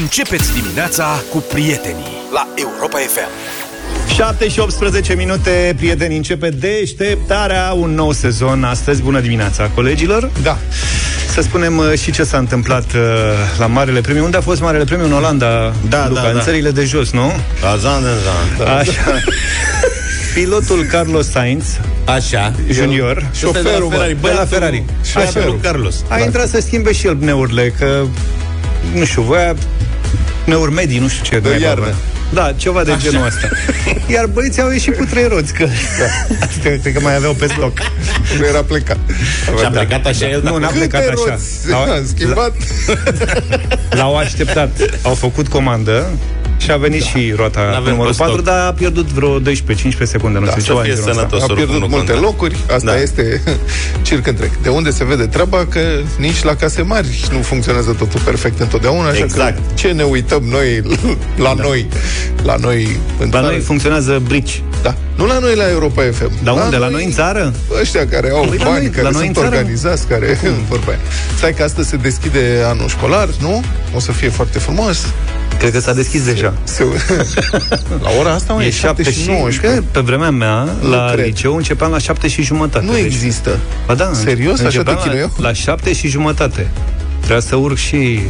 Începeți dimineața cu prietenii la Europa FM. 7 și 18 minute, prieteni, începe deșteptarea, un nou sezon astăzi. Bună dimineața, colegilor! Da. Să spunem uh, și ce s-a întâmplat uh, la Marele Premiu. Unde a fost Marele Premiu? În Olanda, Da, Luca, da, în da. țările de jos, nu? La zan, zan. Da. Așa. Pilotul Carlos Sainz, Așa. junior, Șoferul, de la Ferrari, mă. de la Ferrari. Șoferul Așa. lui Carlos. a intrat să schimbe și el pneurile, că, nu știu, voia pneuri medii, nu știu ce. De naiba iarnă. avea. Da, ceva de genul ăsta. Iar băieții au ieșit cu trei roți, că da. cred că mai aveau pe stoc. Nu era plecat. Și a plecat așa el? Nu, n-a Câte plecat așa. roți L-au, a schimbat? l-au așteptat. Au făcut comandă și a venit și roata cu N-avem numărul pe stoc. 4, dar a pierdut vreo 12-15 secunde, nu Da, știu, să ceva fie de genul ăsta. sănătos. A oricum pierdut nu multe contează. locuri, asta Da. este circ întreg. De unde se vede treaba că nici la case mari nu funcționează totul perfect întotdeauna, așa Exact. că ce ne uităm noi la noi, la noi în La țară? noi funcționează brici. Da. Nu la noi la Europa FM. Dar unde? La noi în țară? Ăștia care au Păi la bani, noi- care la noi sunt în țară? organizați, care... Vorba aia. Stai că astăzi se deschide anul școlar, nu? O să fie foarte frumos. Cred că s-a deschis deja. Se... la ora asta mai E e 7 7 și și 19. Că pe vremea mea, Nu la cred. liceu, începeam la 7 și jumătate. Nu Deci- există. Ba da, Serios? Așa începeam te chinuiau? La, la 7 și jumătate. Trebuia să urc și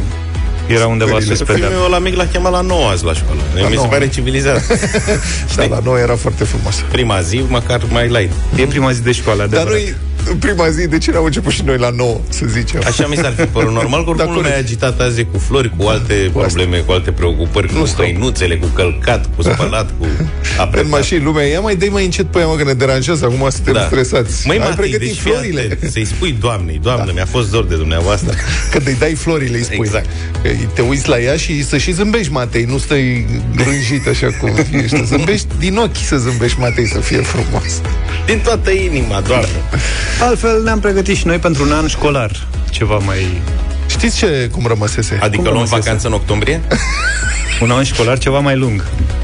era undeva Scările. suspendat. Fiul meu la mic l-a chemat la 9 azi la școală. Mi se nouă. pare civilizat. Da, la noi era foarte frumos. Prima zi, măcar mai light. E prima zi de școală, Dar adevărat. noi, în prima zi, de ce n-am început și noi la 9, să zicem? Așa mi s-ar fi părut normal, că oricum Da, lumea e corect. agitată azi cu flori, cu alte Cu asta. probleme, cu alte preocupări, Nu cu stau. hăinuțele, cu călcat, cu spălat, cu În apretat. mașini, lumea, ia mai dă mai încet pe ea, mă, că ne deranjează, acum suntem Da. stresați. Măi, Ai Matei, pregătit deci fii florile. atent, Să-i spui doamnei, doamnă, mi-a fost dor de dumneavoastră. Când îi dai florile, îi spui. Exact. Că Te uiți la ea și să și zâmbești, Matei, nu stai grânjit așa cum ești. Zâmbești din ochi să zâmbești, Matei, să fie frumos. Din toată inima, doamnă. Altfel ne-am pregătit și noi pentru un an școlar. Ceva mai... Știți ce, cum rămăsese? Adică Cum luăm rămăsese? vacanță în octombrie? Un an școlar ceva mai lung.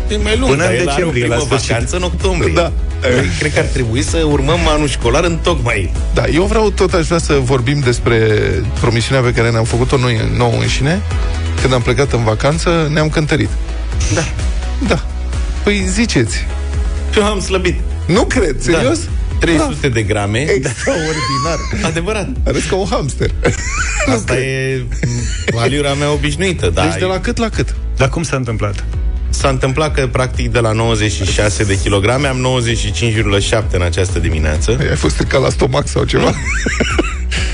E mai lung, Până dar în el are o decembrie, primă la sfârșit. vacanță în octombrie. Da. Păi, Cred că ar trebui să urmăm anul școlar în tocmai. Da, eu vreau tot aș vrea să vorbim despre promisiunea pe care ne-am făcut-o noi nouă înșine. Când am plecat în vacanță, ne-am cântărit. Da. Da. Păi ziceți. Eu am slăbit. Nu cred, serios? Da. 300 de grame. Extraordinar. Adevărat. Arăți ca un hamster. Asta e m, aliura mea obișnuită. Da, Deci de la cât la cât? Dar cum s-a întâmplat? S-a întâmplat că, practic, de la 96 de kilograme am 95,7 în această dimineață. Ai fost stricat la stomac sau ceva?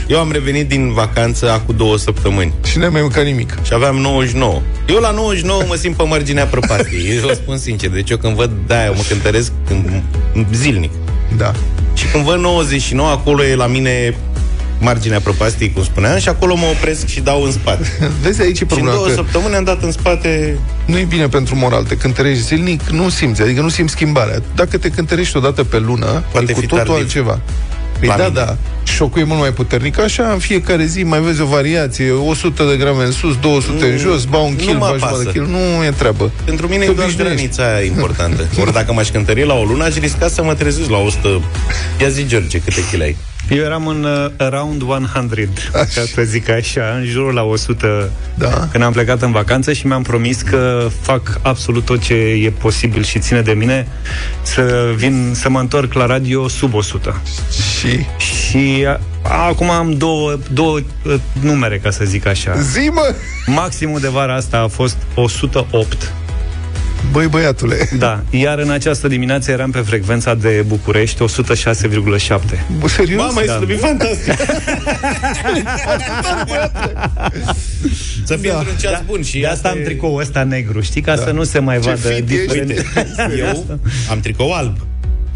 Eu am revenit din vacanță acum două săptămâni și n-ai mai mâncat nimic. și aveam 99. Eu la 99 mă simt pe marginea prăpastiei. Eu vă spun sincer. Deci eu când văd de-aia mă cântăresc când, zilnic. Da. Și când văd 99, acolo e la mine marginea prăpastiei, cum spuneam, și acolo mă opresc și dau în spate. Vezi, aici e și în problema două că săptămâni am dat în spate nu e bine pentru moral. Te cântărești zilnic, nu simți, adică nu simți schimbarea. Dacă te cântărești o dată pe lună, Poate e cu fi totul tardiv. altceva. Păi La da, mine. da, șocul e mult mai puternic. Așa, în fiecare zi mai vezi o variație, 100 de grame în sus, 200 în jos, ba un nu kil, mă ba jumătate pasă. de kil. Nu e treabă. Pentru mine Te e doar obișnuiești. granița aia importantă. Ori dacă m-aș cântări la o lună, aș risca să mă trezesc la 100. Ia zi, George, câte kg ai? Eu eram în uh, around 100, ca să zic așa, în jurul la 100 Da. când am plecat în vacanță și mi-am promis că fac absolut tot ce e posibil și ține de mine să vin să mă întorc la radio sub 100. Și Și a, acum am două, două uh, numere, ca să zic așa. zi, mă! Maximul de vara asta a fost 108. Băi, băiatule, Da, iar în această dimineață eram pe frecvența de București 106,7. bă, serios? Mamă, ai Da. slăbit fantastic! Să fie Da. într-un ceas bun și De asta am tricoul ăsta negru, știi, ca să nu se mai Ce vadă fit ești. diferențe. Eu am tricou alb.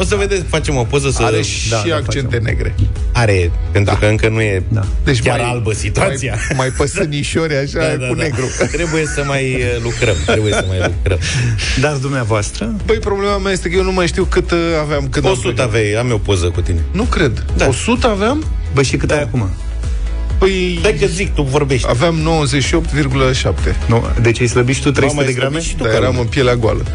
O să vedeți, facem o poză să... Are și da, accente negre. Are, pentru că încă nu e Da. Deci chiar mai, albă situația. Mai, mai păsănișori așa Da, cu negru. Trebuie să mai uh, lucrăm, trebuie să mai lucrăm. Dar dumneavoastră? Băi, problema mea este că eu nu mai știu cât uh, aveam când am 100 plecat. aveai, am eu poză cu tine. Nu cred. Da. 100 aveam? Bă, și cât da. ai acum? Păi Dai că zic, tu vorbești. aveam 98,7. Nu, deci ai slăbit și tu 300 Mamă, de ai grame? slăbit și tu, Dar ca eram lumea. în pielea goală.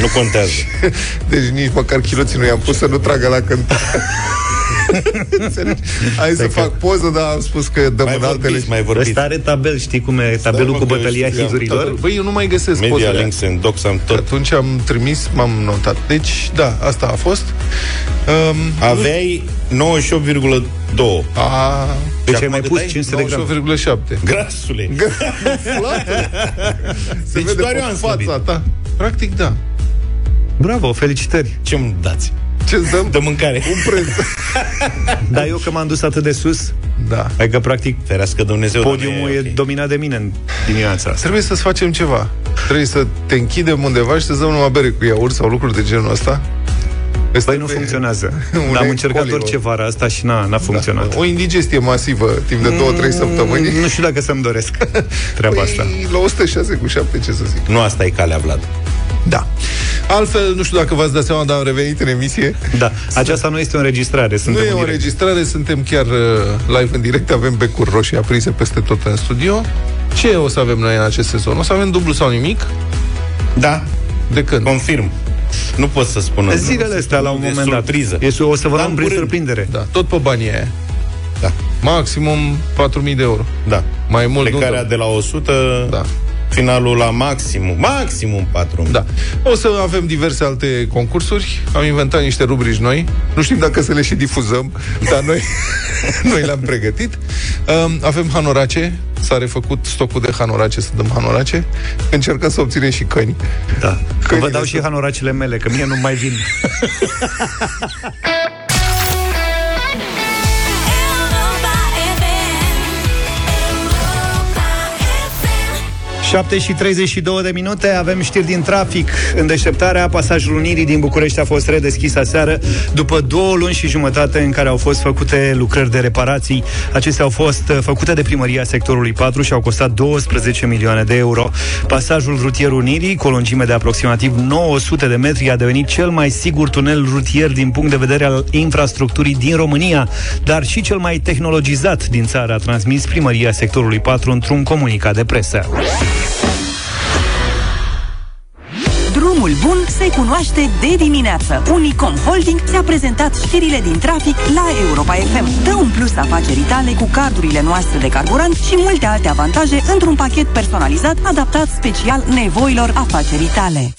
Nu contează. Deci nici măcar chiloții nu i-am pus să nu tragă la cânt. Înțelegi? Hai să fac poză, dar am spus că dăm Mai în altele. vorbiți, mai vorbiți. Ăsta are tabel, știi cum e tabelul mă, cu că eu bătălia știam. hiturilor? Băi, eu nu mai găsesc Media pozele. links and docs am tot. Atunci am trimis, m-am notat. Deci, da, asta a fost. Um, Aveai 98,2. a, Deci Și ai mai acum pus cât ai? 500 de grame. 98,7. Grasule. Se Deci vede doar pe eu am fața slăbit. ta. Practic, da. Bravo, felicitări. Ce-mi dați? Ce-ți dăm? De mâncare. Un preț. Dar eu că m-am dus atât de sus, Da. adică practic Ferească Dumnezeu. podiumul dar nu e ok. dominat de mine în dimineața asta. Trebuie să-ți facem ceva. Trebuie să te închidem undeva și să dăm numai bere cu iaurt sau lucruri de genul ăsta. Ăsta Păi nu pe- funcționează. unei Dar am încercat colivă. orice vară asta și n-a, n-a funcționat. O indigestie masivă timp de 2-3 săptămâni. Mm, Nu știu dacă să-mi doresc treaba asta. Păi, la 106 cu 7, ce să zic. Nu asta e calea, Vlad. Da. Altfel, nu știu dacă v-ați dat seama, dar am revenit în emisie. Da, aceasta nu este o înregistrare, Nu suntem e în o direct. înregistrare, suntem chiar uh, live în direct, avem becuri roșii aprinse peste tot în studio. Ce o să avem noi în acest sezon? O să avem dublu sau nimic? Da, De când? confirm. Nu pot să spun. Zilele astea, la un E moment dat. surpriză. Este, o să vă Dar luăm în prin curând. surprindere. Da, tot pe banii aia. Da. Maximum 4.000 de euro. Da. Mai mult nu Plecarea dăm. de la 100, Da. Finalul la maximum, maximum 4. Da. O să avem diverse alte concursuri. Am inventat niște rubrici noi. Nu știm dacă să le și difuzăm, dar noi, noi le-am pregătit. Um, avem hanorace. S-a refăcut stocul de hanorace să dăm hanorace. Încercăm să obținem și căni. Da. Că vă Câinile dau și sunt- hanoracele mele, că mie nu mai vin. 7 și 32 de minute, avem știri din trafic. În deșteptarea, pasajul Unirii din București a fost redeschis aseară după două luni și jumătate în care au fost făcute lucrări de reparații. Acestea au fost uh, făcute de primăria sectorului 4 și au costat 12 milioane de euro. Pasajul rutier Unirii, cu o lungime de aproximativ 900 de metri, a devenit cel mai sigur tunel rutier din punct de vedere al infrastructurii din România, dar și cel mai tehnologizat din țară, a transmis primăria sectorului 4 într-un comunicat de presă. Drumul bun se cunoaște de dimineață. Unicom Holding ți-a prezentat știrile din trafic la Europa FM. Dă un plus afacerii tale cu cardurile noastre de carburant și multe alte avantaje într-un pachet personalizat adaptat special nevoilor afacerii tale.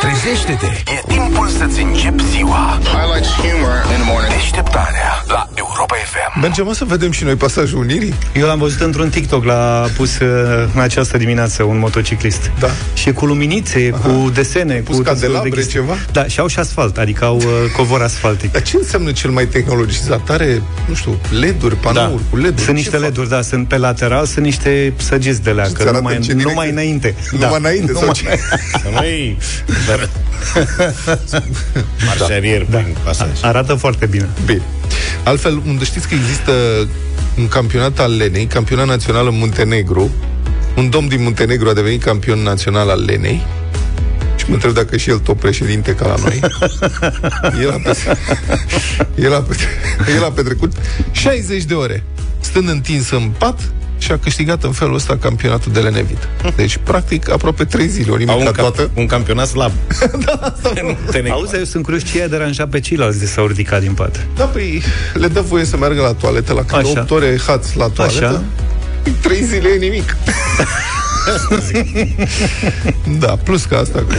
Trezește-te! E timpul să-ți începi ziua. Highlights humor in the morning. Deșteptarea la Europa FM. Mergem mă, să vedem și noi pasajul Unirii? Eu l-am văzut într-un TikTok, l-a pus uh, în această dimineață un motociclist. Da. Și e cu luminițe, Aha. cu desene, Pus cu tot felul de candelabre, chestii. ceva? Da, și au și asfalt, adică au uh, covor asfaltic. Dar ce înseamnă cel mai tehnologizat? Are, nu știu, LED-uri, panouri Da. cu LED-uri? Sunt Ce niște fac? LED-uri, da, sunt pe lateral, sunt niște săgeți de Și leacă, ți arată numai, în ce direcție? numai înainte. Numai înainte sau numai- ce? Să nu-i... Marșarier da. prin pasaj. Arată foarte bine. Bine. Altfel, unde știți că există un campionat al Lenei, campionat național în Muntenegru, un domn din Muntenegru a devenit campion național al Lenei și mă întreb dacă și el tot președinte ca la noi. El a, petre... el, a petre... el a petrecut 60 de ore stând întins în pat și a câștigat în felul ăsta campionatul de lenevit. Deci, practic, aproape 3 zile, o Au nimic un, la cap, toată. un campionat slab. da, asta Auzi, eu sunt curios ce i-a deranjat pe ceilalți de s-au ridicat din pat. Da, păi le dă voie să meargă la toaletă la câte Așa. 8 ore hați la toaletă. Așa. 3 zile e nimic. da, plus că asta cu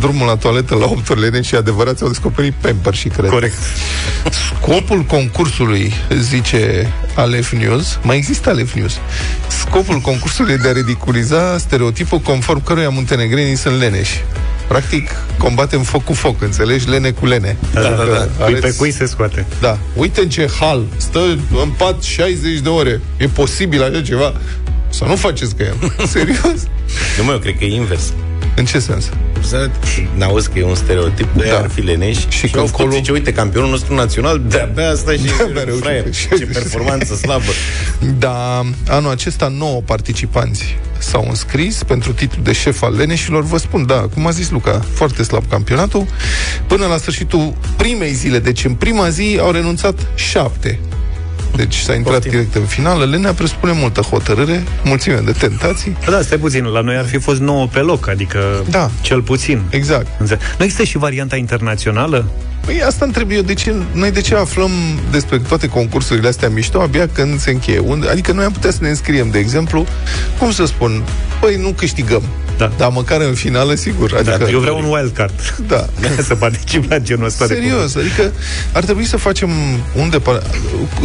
drumul la toaletă la 8 ore lene și adevărat au descoperit pamper și cred. Corect. Scopul concursului, zice Alef News, mai există Alef News, scopul concursului e de a ridiculiza stereotipul conform căruia muntenegrenii sunt leneși. Practic, combatem foc cu foc, înțelegi? Lene cu lene. Da, da, da. Dacă Cui pe aleți- cui se scoate. da. Uite în ce hal. Stă în pat 60 de ore. E posibil așa ceva? Să nu faceți că el. Serios? Nu, mă, eu cred că e invers. În ce sens? Să n-auzi că e un stereotiv, de Da. da. ar fi leneși Și și, că că încolo- încolo... zice, uite, campionul nostru național de-abia asta și De-abia reușește. fraier. Ce performanță slabă. Da, anul acesta 9 participanți s-au înscris pentru titlul de șef al leneșilor. Vă spun, da, cum a zis Luca, foarte slab campionatul. Până la sfârșitul primei zile, deci în prima zi au renunțat șapte. Deci s-a intrat Poftim. direct în finală. Lenea presupune multă hotărâre, mulțime de tentații. Da, stai puțin, la noi ar fi fost 9 pe loc, adică Da. cel puțin. Exact. Înțeleg. Nu există și varianta internațională? Păi asta întreb eu, de ce, noi de ce aflăm despre toate concursurile astea mișto abia când se încheie? Unde, adică noi am putea să ne înscriem, de exemplu, cum să spun, păi nu câștigăm, Da. dar măcar în finală, sigur. Adică, Da, eu vreau un wild card. Da. să particip la genul ăsta de Serios, adică ar trebui să facem un depar...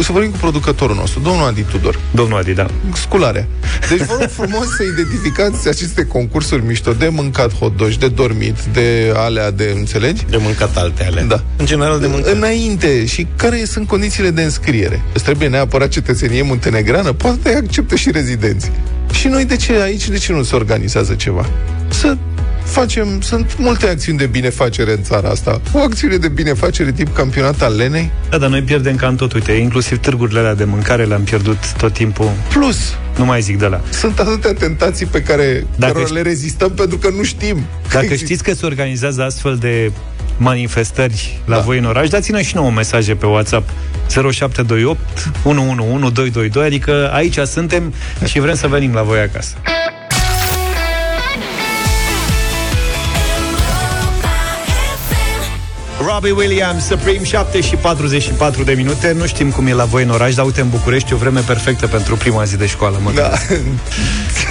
să vorbim cu producătorul nostru, domnul Adi Tudor. Domnul Adi, da. Scularea. Deci vă rog frumos să identificați aceste concursuri mișto de mâncat hot dogi, de dormit, de alea de, înțelegi? De mâncat alte ale. Da. În general de mâncat. Înainte. Și care sunt condițiile de înscriere? Îți trebuie neapărat cetățenie muntenegrană? Poate acceptă și rezidenți. Și noi de ce aici, de ce nu se organizează ceva? Să facem, sunt multe acțiuni de binefacere în țara asta. O acțiune de binefacere tip campionat al lenei, Da, dar noi pierdem cam tot, uite, inclusiv târgurile alea de mâncare le-am pierdut tot timpul. plus Nu mai zic de la. sunt atâtea tentații pe care Dacă cărora ști- le rezistăm pentru că nu știm. că Dacă există. știți că se organizează astfel de manifestări la Da. voi în oraș, dați-ne și nouă mesaje pe WhatsApp 0728 111 222, adică aici suntem și vrem să venim la voi acasă. Robbie Williams, Supreme 7 și 44 de minute. Nu știm cum e la voi în oraș, dar uite în București e o vreme perfectă pentru prima zi de școală. Mă Da.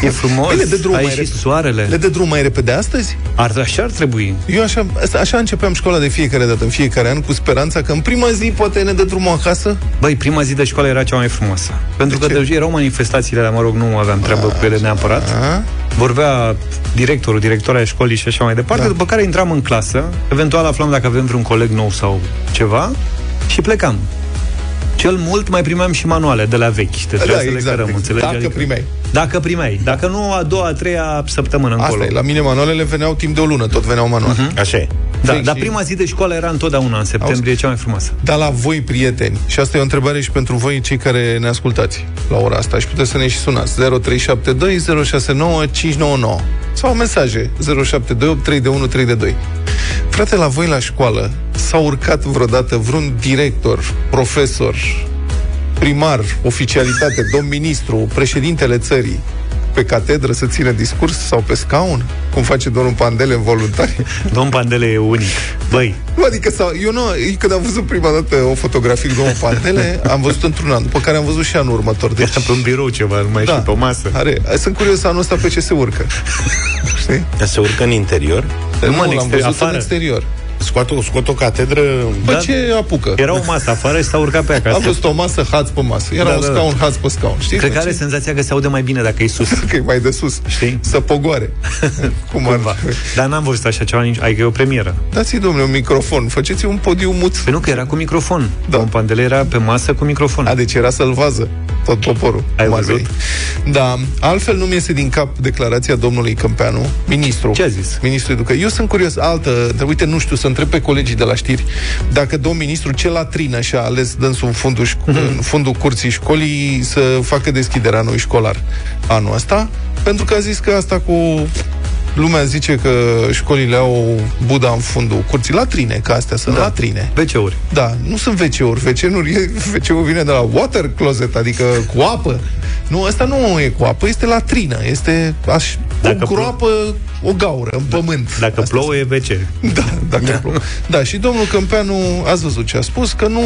E frumos, Păi le dă drum ai mai și repede. soarele. Le dă drum mai repede astăzi? Ar, așa ar trebui. Eu așa, asta- așa începeam școala de fiecare dată, în fiecare an, cu speranța că în prima zi poate ne dă drumul acasă. Băi, prima zi de școală era cea mai frumoasă. Pentru De că ce? deja erau manifestațiile, dar mă rog, nu aveam treabă cu ele neapărat. A? Vorbea directorul, directora școlii și așa mai departe, Da. după care intram în clasă, eventual aflam dacă avem vreun coleg nou sau ceva și plecam. Cel mult mai primeam și manuale de la vechi. Te trebuia Da, să le exact, cărăm, exact. înțelegi? Dacă primeai. Dacă primeai. Dacă nu, a doua, a treia săptămână încolo. Asta e, la mine manualele veneau timp de o lună, tot veneau manuale. Mhm. Așa e. da, vechi dar și- prima zi de școală era întotdeauna în septembrie, cea mai frumoasă. Dar la voi, prieteni, și asta e o întrebare și pentru voi, cei care ne ascultați la ora asta, și puteți să ne și sunați 0372 069 599 sau mesaje 0728 3 de 1 3 de 2. Frate, la voi la școală s-a urcat vreodată vreun director, profesor, primar, oficialitate, domn ministru, președintele țării pe catedră să țină discurs sau pe scaun, cum face domnul Pandele în voluntari? Domn Pandele e unic. Băi, Nu, adică sau, eu nu, când am văzut prima dată o fotografie cu domnul Pantele, am văzut într-un an, după care am văzut și anul următor. Deci, era pe un birou ceva, nu mai da. și pe o masă. are, sunt curios anul ăsta pe ce se urcă. Știi? Ea se urcă în interior, Nu, mă, în l-am exterior, văzut afară. în exterior. Scoate o, scoate o catedră... Păi Da. ce apucă? Era o masă afară și s-a urcat pe acasă. Am văzut o masă, haț pe masă. Era Da, un da, da. scaun, haț pe scaun. Știți? Cred că are Ce- senzația că se aude mai bine dacă e sus. că e mai de sus. Știi? Să pogoare. Cum ar Cumva. Dar n-am văzut așa ceva nici... Adică e o premieră. Dați-i, domnule, un microfon. Faceți un podium mut. Păi nu, că era cu microfon. Da. Domn Pandele era pe masă cu microfon. A, deci era să-l vază tot poporul. Ai cum ar văzut? veni. Da, altfel nu mi iese din cap declarația domnului Câmpeanu, ministru. Ce a zis? Ministru Educației. Eu sunt curios, altă, uite, nu știu, să întreb pe colegii de la știri, dacă domn ministru ce latrină și-a ales dânsul în fundul, șco- Mhm. în fundul curții școlii să facă deschiderea anului școlar anul ăsta, pentru că a zis că asta cu lumea zice că școlile au Buda în fundul curții. Latrine, că astea sunt da. latrine. WC-uri. Da, nu sunt WC-uri. WC-uri WC-ul vine de la water closet, adică cu apă. Nu, asta nu e cu apă, este latrină. Este aș, Dacă o plouă- groapă, o gaură, în pământ. Dacă Asta plouă e WC. da, dacă da. plouă. Da, și domnul Câmpeanu, ați văzut ce a spus, că nu,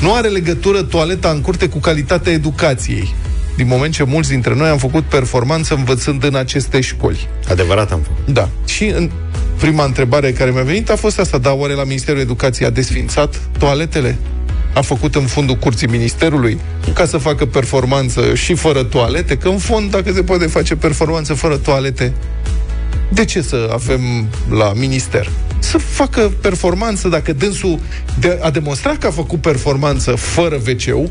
nu are legătură toaleta în curte cu calitatea educației. Din moment ce mulți dintre noi am făcut performanță învățând în aceste școli. Adevărat am făcut. Da. Și în prima întrebare care mi-a venit a fost asta, da, oare la Ministerul Educației a desfințat toaletele? A făcut în fundul curții ministerului ca să facă performanță și fără toalete, că în fond, dacă se poate face performanță fără toalete, de ce să avem la minister? Să facă performanță, dacă dânsul de, a demonstrat că a făcut performanță fără wc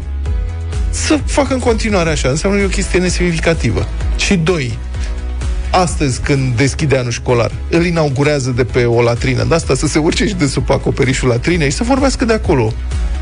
să facă în continuare așa. Înseamnă că e o chestie nesemnificativă. Și doi, astăzi când deschide anul școlar, îl inaugurează de pe o latrină, de asta să se urce și de sub acoperișul latrinei și să vorbească de acolo.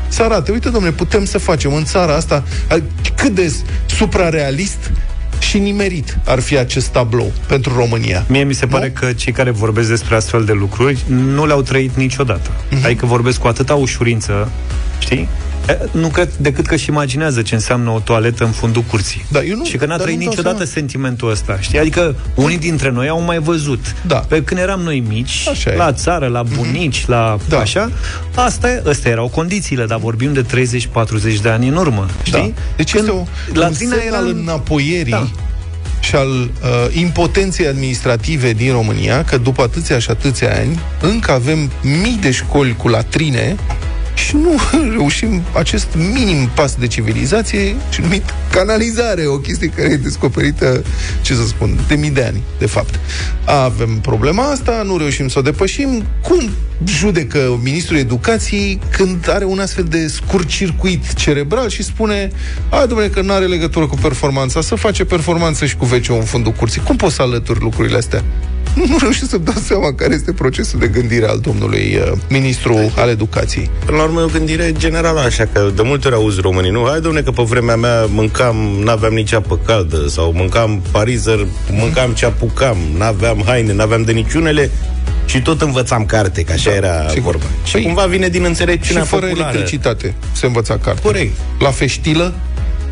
Să arate, uite domnule, putem să facem în țara asta a, cât de suprarealist și nimerit ar fi acest tablou pentru România. Mie mi se pare că cei care vorbesc despre astfel de lucruri nu le-au trăit niciodată. Mhm. Adică vorbesc cu atâta ușurință, știi? E, Nu cred decât că și imaginează ce înseamnă o toaletă în fundul curții. Da, eu nu- și că n-a dar trăit nu-mi dau niciodată seama. sentimentul ăsta. Știi? Adică unii dintre noi au mai văzut. Da. Pe când eram noi mici, Așa e. la țară, la bunici, la Da. așa, asta, e- astea erau condițiile, dar vorbim de 30-40 de ani în urmă. Știi? Da. Deci Când este o, la un tine semn era al înapoierii Da. și al uh, impotenței administrative din România, că după atâția și atâția ani, încă avem mii de școli cu latrine și nu reușim acest minim pas de civilizație și numit canalizare, o chestie care e descoperită, ce să spun, de mii de ani, de fapt. Avem problema asta, nu reușim să o depășim. Cum judecă ministrul educației când are un astfel de scurt circuit cerebral și spune a, domnule, că nu are legătură cu performanța, să face performanță și cu wc în fundul curții. Cum poți să alături lucrurile astea? Nu reușesc să-mi dau seama care este procesul de gândire al domnului uh, ministru al educației. Până la urmă e o gândire generală așa, că de multe ori auzi românii, nu? Hai, domne, că pe vremea mea mâncam, n-aveam nici apă caldă, sau mâncam parizer, mâncam ce apucam, n-aveam haine, n-aveam de niciunele, și tot învățam carte, că așa era Da, sigur. vorba. Și Păi, cumva vine din Și înțelepciunea fără populară. electricitate se învăța carte. Corect. La feștilă,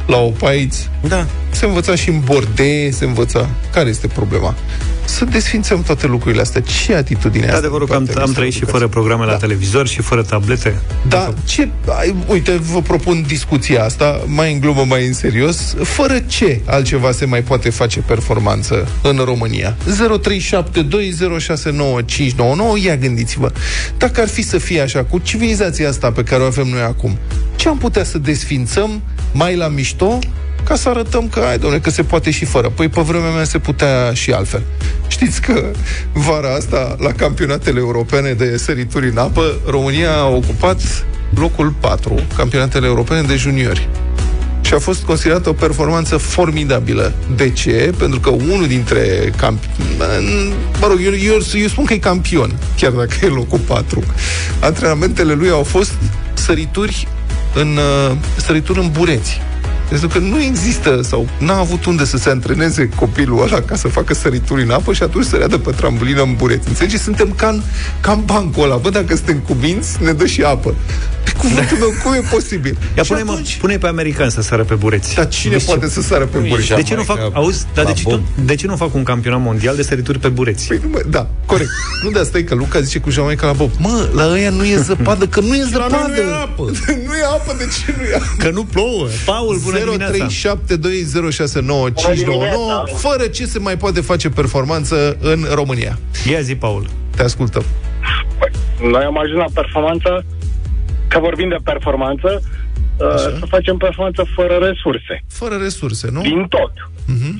la opaiți, Da. Se învăța și în bordee, se învăța. Care este problema? Să desfințăm toate lucrurile astea. Ce atitudine E asta? adevărul că din am, partea am trăit și Ministerului fără programe la Da. televizor și fără tablete. Da, ce, ai, uite, vă propun discuția asta, mai în glumă, mai în serios. Fără ce altceva se mai poate face performanță în România? 0372069599, ia gândiți-vă. Dacă ar fi să fie așa, cu civilizația asta pe care o avem noi acum, ce am putea să desfințăm mai la mișto ca să arătăm că, ai, domne, că se poate și fără. Păi pe vremea mea se putea și altfel. Știți că vara asta, la campionatele europene de sărituri în apă, România a ocupat locul 4, campionatele europene de juniori. Și a fost considerată o performanță formidabilă. De ce? Pentru că unul dintre camp... Mă rog, eu, eu, eu spun că e campion, chiar dacă e locul 4. Antrenamentele lui au fost sărituri în, uh, sărituri în bureți. Pentru că nu există sau n-a avut unde să se antreneze copilul ăla ca să facă sărituri în apă și atunci sărea de pe trambulină în bureți. Înțelegeți? Suntem ca în, ca în bancul ăla. Bă, dacă suntem cuminți, ne dă și apă. Pe cuvântul meu, cum e posibil? Ia Și pune, mă, atunci- pune pe american să sară pe bureți. dar cine Deci poate ce- să sară pe Nu e bureți? așa. De ce nu fac, Mai că auzi, dar de la ce, bun. tu, de ce nu fac un campionat mondial de sărituri pe bureți? Păi nu, mă, da, corect. Nu de asta e că Luca zice cu Jamaica la Bob. Mă, la ăia nu e zăpadă, că nu e zăpadă. noi nu e apă. nu e apă, de ce nu e apă? Că nu plouă. Paul, bună dimineața. 0372069599 Fără ce se mai poate face performanță în România. Ia zi, Paul. Te ascultăm. Noi am ajuns la performanță, că vorbim de performanță, uh, să facem performanță fără resurse. Fără resurse, nu? Din tot.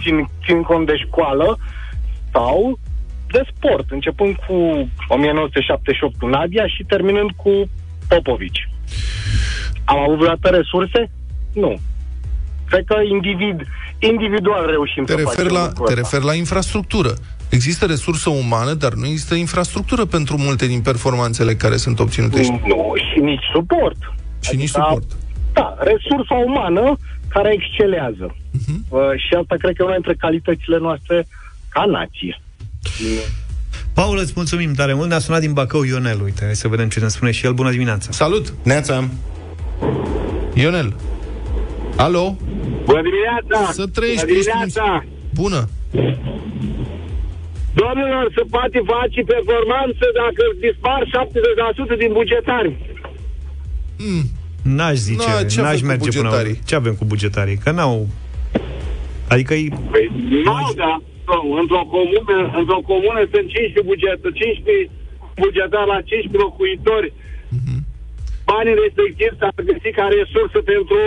Țin, țin cont de școală sau de sport, începând cu 1978 cu Nadia și terminând cu Popovici. Am avut vreodată resurse? Nu. Cred că individ, individual reușim Te să referi, facem la, lucrul te ăsta. referi la infrastructură. Există resursă umană, dar nu există infrastructură pentru multe din performanțele care sunt obținute. Și, Nu, și nici suport. și nici Adică, suport. Da, resursa umană care excelează. Uh-huh. Uh, și asta cred că e una dintre calitățile noastre ca nație. Paul, îți mulțumim tare mult. Ne-a sunat din Bacău Ionel. Uite, hai să vedem ce ne spune și el. Bună dimineața. Salut! Neața. Ionel! Alo? Bună dimineața! Să trăiești, Bună ești dimineața! Bună! Domnilor, se poate face performanță dacă dispar 70% din bugetari. N-aș zice, Na, ce n-aș avem cu merge până la... bugetarii? Ce avem cu bugetarii? Că n-au... Adică e... Păi, nu, da. Nu, într-o comună, într-o comună sunt 15 buget, 15 bugetari la 15 locuitori. Banii respectivi s-ar găsi ca resursă pentru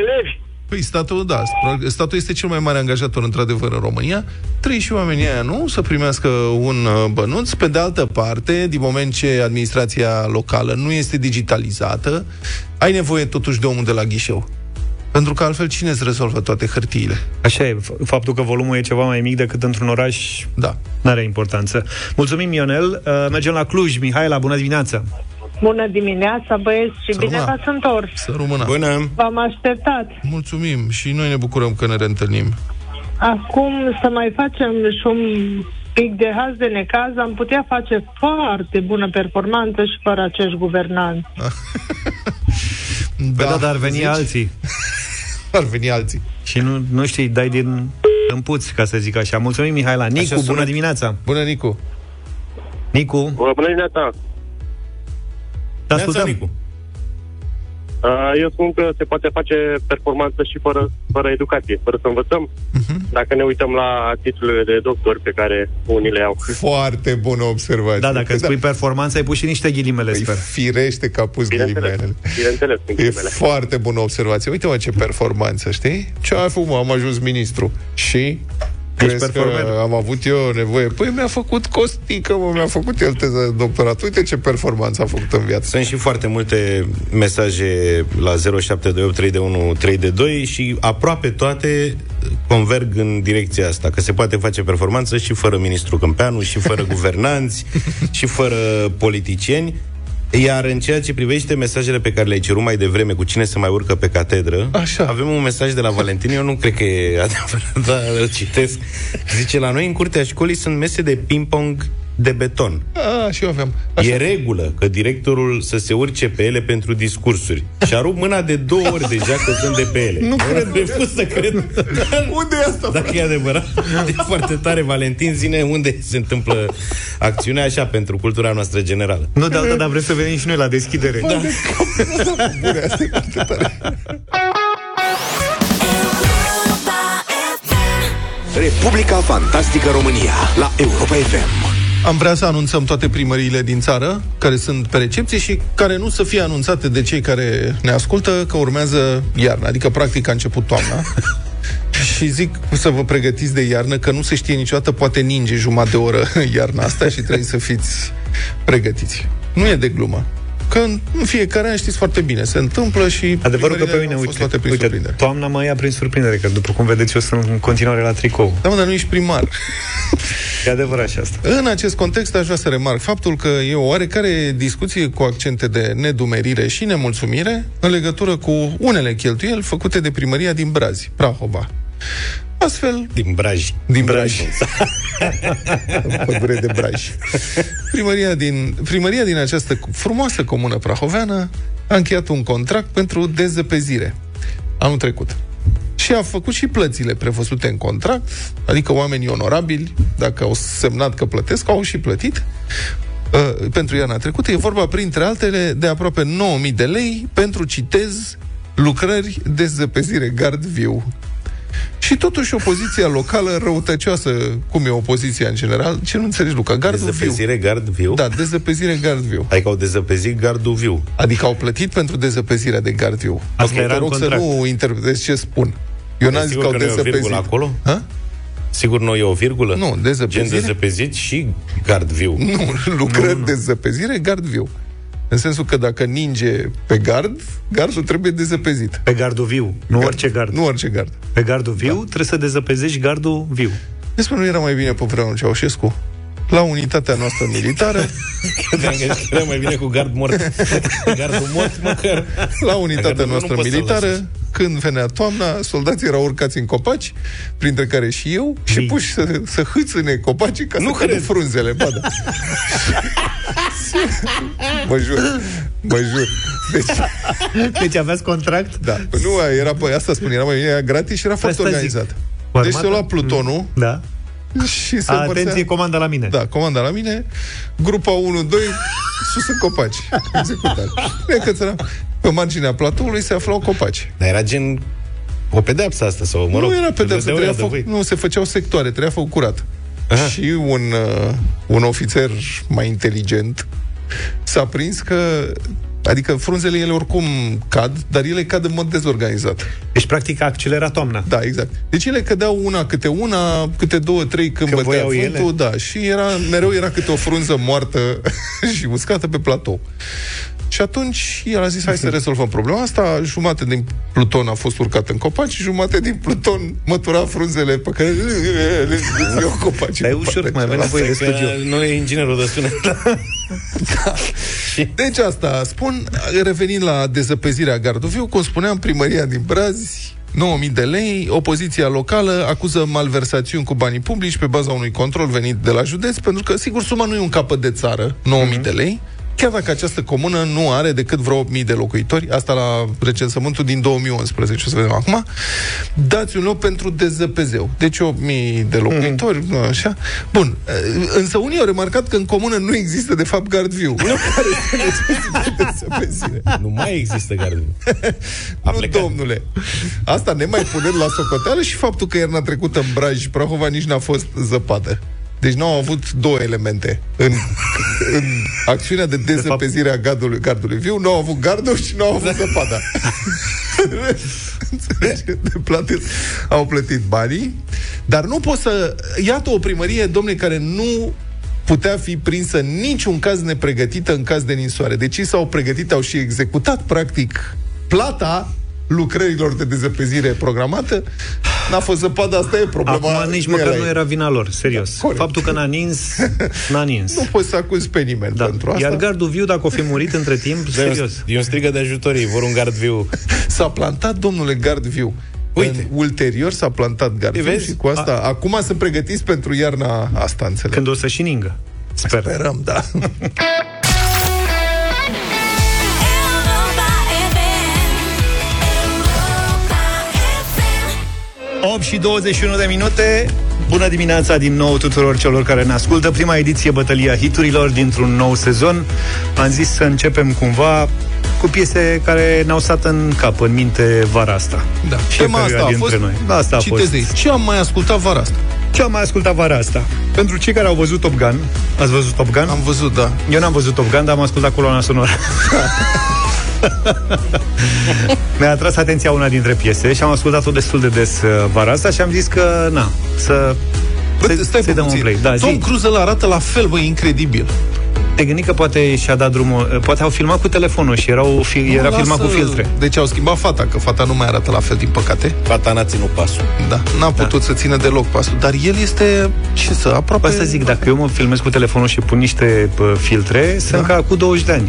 elevi. Păi statul, da, probabil- statul este cel mai mare angajator, într-adevăr, în România. Trebuie și oamenii aia, nu? Să primească un uh, bănuț. Pe de altă parte, din moment ce administrația locală nu este digitalizată, ai nevoie totuși de omul de la ghișeu. Pentru că altfel cine îți rezolvă toate hârtiile? Așa e, f- faptul că volumul e ceva mai mic decât într-un oraș Da. n-are importanță. Mulțumim, Ionel. Uh, mergem la Cluj. Mihaela, bună dimineața. Bună dimineața, băieți, și Să bine rămână. v-ați întors. Să rămână. Bună. V-am așteptat. Mulțumim și noi ne bucurăm că ne reîntâlnim. Acum să mai facem și un pic de haz de necaz, am putea face foarte bună performanță și fără acești guvernanți. Păi da, dar ar veni zici? alții. Ar veni alții. Și nu, nu știi, dai din împuți, ca să zic așa. Mulțumim, Mihaela. Nicu, sună. bună dimineața. Bună, Nicu. Nicu, Bună dimineața! Te ascultăm. Nicu. Uh, Eu spun că se poate face performanță și fără, fără educație, fără să învățăm. Mhm. Dacă ne uităm la titlurile de doctor pe care unii le au. Foarte bună observație. Da, dacă spui performanță, ai pus și niște ghilimele, Păi sper. firește că a pus Bineînțeles, ghilimelele. bineînțeles, în E ghilimele. foarte bună observație. Uite-mă ce performanță, știi? Ce ai făcut, mă? Am ajuns ministru. Și crezi că performer. am avut eu nevoie? Păi mi-a făcut Costică, mă, mi-a făcut el teză de doctorat. Uite ce performanță a făcut în viață. Sunt și foarte multe mesaje la 07283132 și aproape toate converg în direcția asta, că se poate face performanță și fără ministru Câmpeanu, și fără guvernanți, și fără politicieni. Iar în ceea ce privește mesajele pe care le-ai cerut mai devreme cu cine se mai urcă pe catedră, Așa. avem un mesaj de la Valentin, eu nu cred că e adevărat, dar îl citesc. Zice, la noi în curtea școlii sunt mese de ping-pong de beton. A, și eu aveam. Așa. E regulă că directorul să se urce pe ele pentru discursuri. Și-a rupt mâna de două ori deja căzând de pe ele. Nu cred. Refuz să cred. Unde e asta? Dacă e adevărat, e foarte tare, Valentin, zine unde se întâmplă acțiunea așa pentru cultura noastră generală. Nu, da, da, dar vrem să venim și noi la deschidere. Da. Bune, asta e foarte tare. Republica Fantastică România la Europa FM. Am vrea să anunțăm toate primăriile din țară care sunt pe recepție și care nu să fie anunțate de cei care ne ascultă că urmează iarna, adică practic a început toamna. și zic să vă pregătiți de iarnă, că nu se știe niciodată, poate ninge jumătate de oră iarna asta și trebuie să fiți pregătiți. Nu e de glumă. Că în în fiecare an știți foarte bine, se întâmplă și Adevărul că pe primările mine, au fost uite, toate prin uite surprindere. toamna mă ia prin surprindere, că după cum vedeți, eu sunt în continuare la tricou. Da, mă, dar nu ești primar. E adevărat și asta. În acest context aș vrea să remarc faptul că e o oarecare discuție cu accente de nedumerire și nemulțumire în legătură cu unele cheltuieli făcute de primăria din Brazi, Prahova. Astfel, Din Braj. din Braj. Pădure de Braj. Primăria din, primăria din această frumoasă comună prahoveană a încheiat un contract pentru dezăpezire anul trecut. Și a făcut și plățile prevăzute în contract, adică oamenii onorabili, dacă au semnat că plătesc, au și plătit. Uh, pentru iarna trecută e vorba, printre altele, de aproape 9.000 de lei pentru, citez, lucrări de zăpezire gard viu. Și totuși opoziția locală răutăcioasă, cum e opoziția în general, ce nu înțelegi, Luca? Gardul viu. Dezăpezire gard viu? Da, dezăpezire gard viu. Adică au dezăpezit gardul viu. Adică au plătit pentru dezăpezirea de gard viu. Asta Ok, era te în rog să contract. nu interpretezi ce spun. Eu n-am E zis că sigur au că nu e o dezăpezit. virgulă acolo? Ha? Sigur nu e o virgulă? Nu, Gen dezăpezire. dezăpezit și gard viu. Nu, lucrări de zăpezire, gard viu. În sensul că dacă ninge pe gard, gardul trebuie dezăpezit. Pe gardul viu, nu orice gard. Nu orice gard. Pe gardul viu trebuie să dezăpezești gardul viu. Despre nu era mai bine pe vreunul Ceaușescu? La unitatea noastră militară, Credeam că era mai bine cu gard mort. Gardul mort, măcar. la unitatea Gardul noastră nu poți să-l militară, lăsați. când venea toamna, soldații erau urcați în copaci, printre care și eu, și Vii. puși să, să hâțâne copacii ca Nu să cadă cred. frunzele. Ba, da. mă jur, mă jur. Deci, Deci aveați contract? da, nu, era, pe asta spun, era mai bine, era gratis și era foarte Asta zic. organizat. Cu Deci se armata? lua plutonul Da. și se Atenție, împărțea... comanda la mine. Da, comanda la mine, grupa 1-2, sus în copaci. Executare. Bine că țăra- Pe marginea platoului se aflau copaci. Dar era gen o pedeapsă asta sau, mă rog. nu era pedeapsă, dădeau trebuia ea de fă... voi. nu, se făceau sectoare, trebuia făcut curat. Aha. Și un, uh, un ofițer mai inteligent s-a prins că Adică frunzele ele oricum cad, dar ele cad în mod dezorganizat. Deci, practic, a accelerat toamna. Da, exact. Deci ele cădeau una câte una, câte două, trei când, Când bătea voiau vântul, ele? da, și era, mereu era câte o frunză moartă și uscată pe platou. Și atunci el a zis, hai să rezolvăm problema asta. Jumate din pluton a fost urcat în copaci, și jumate din pluton mătura frunzele pe care le ziceau copaci. Dar e ușor, mai avem nevoie de Că studiu. Nu e inginerul de sunet. Deci asta spun, revenind la dezăpezirea Gardoviu, cum spuneam, primăria din Brazi, 9.000 de lei, opoziția locală acuză malversațiuni cu banii publici pe baza unui control venit de la județ, pentru că, sigur, suma nu e un capăt de țară, 9.000 de lei, chiar dacă această comună nu are decât vreo 8.000 de locuitori, asta la recensământul din 2011, o să vedem acum, dați un loc pentru dezăpezeu. Deci 8.000 de locuitori, mm. așa. Bun, însă unii au remarcat că în comună nu există, de fapt, gardviu. Nu care să necesită dezăpezire. Nu mai există gardul. Nu, domnule. Asta ne mai punând la socoteală și faptul că iarna trecută în Braj și Prahova nici n-a fost zăpadă. Deci nu au avut două elemente în, în acțiunea de dezăpezire a gardului, gardului viu. Nu au avut gardul și nu au avut zăpada. Înțelegi? De plătit, au plătit banii, dar nu pot să... Iată o primărie, domnule, care nu putea fi prinsă în niciun caz nepregătită în caz de ninsoare. Deci ei s-au pregătit, au și executat, practic, plata lucrărilor de dezăpezire programată. N-a fost zăpadă, asta e problema. Acum nici nu măcar era nu ei. era vina lor, serios. corect. Faptul că n-a nins, n-a nins. Nu poți să acuzi pe nimeni Da. pentru asta. Iar gardul viu, dacă o fi murit între timp, Da, e un- serios. E un strigă de ajutor, ei vor un gard viu. S-a plantat, domnule, gard viu. Uite. În, ulterior s-a plantat gard viu vezi? și cu asta... A... Acum sunt pregătiți pentru iarna asta, înțeleg. Când o să și ningă. Sper. Sperăm, da. 8 și 21 de minute Bună dimineața din nou tuturor celor care ne ascultă Prima ediție Bătălia Hiturilor dintr-un nou sezon Am zis să începem cumva cu piese care ne-au stat în cap, în minte vara asta da. Fiecare Tema asta a dintre fost... noi. Da, asta a Citez fost. de aici. Ce am mai ascultat vara asta? Ce am mai ascultat vara asta? Pentru cei care au văzut Top Gun Ați văzut Top Gun? Am văzut, da. Eu n-am văzut Top Gun, dar am ascultat coloana sonoră. Mi-a atras atenția una dintre piese și am ascultat-o destul de des uh, vara asta și am zis că, na, să... Bă, să- stai să-i dăm un puțin. play. Da, Tom zi. Cruise îl arată la fel, bă, incredibil. Te gândi că poate și-a dat drumul, uh, poate au filmat cu telefonul și erau, fi, era Nu, filmat cu lasă- filtre. Deci au schimbat fata, că fata nu mai arată la fel, din păcate. Fata n-a ținut pasul. Da, n-a putut să țină deloc pasul. Dar el este, ce să, aproape... Asta zic, dacă eu mă filmez cu telefonul și pun niște pă, filtre, sunt Da. ca cu 20 de ani.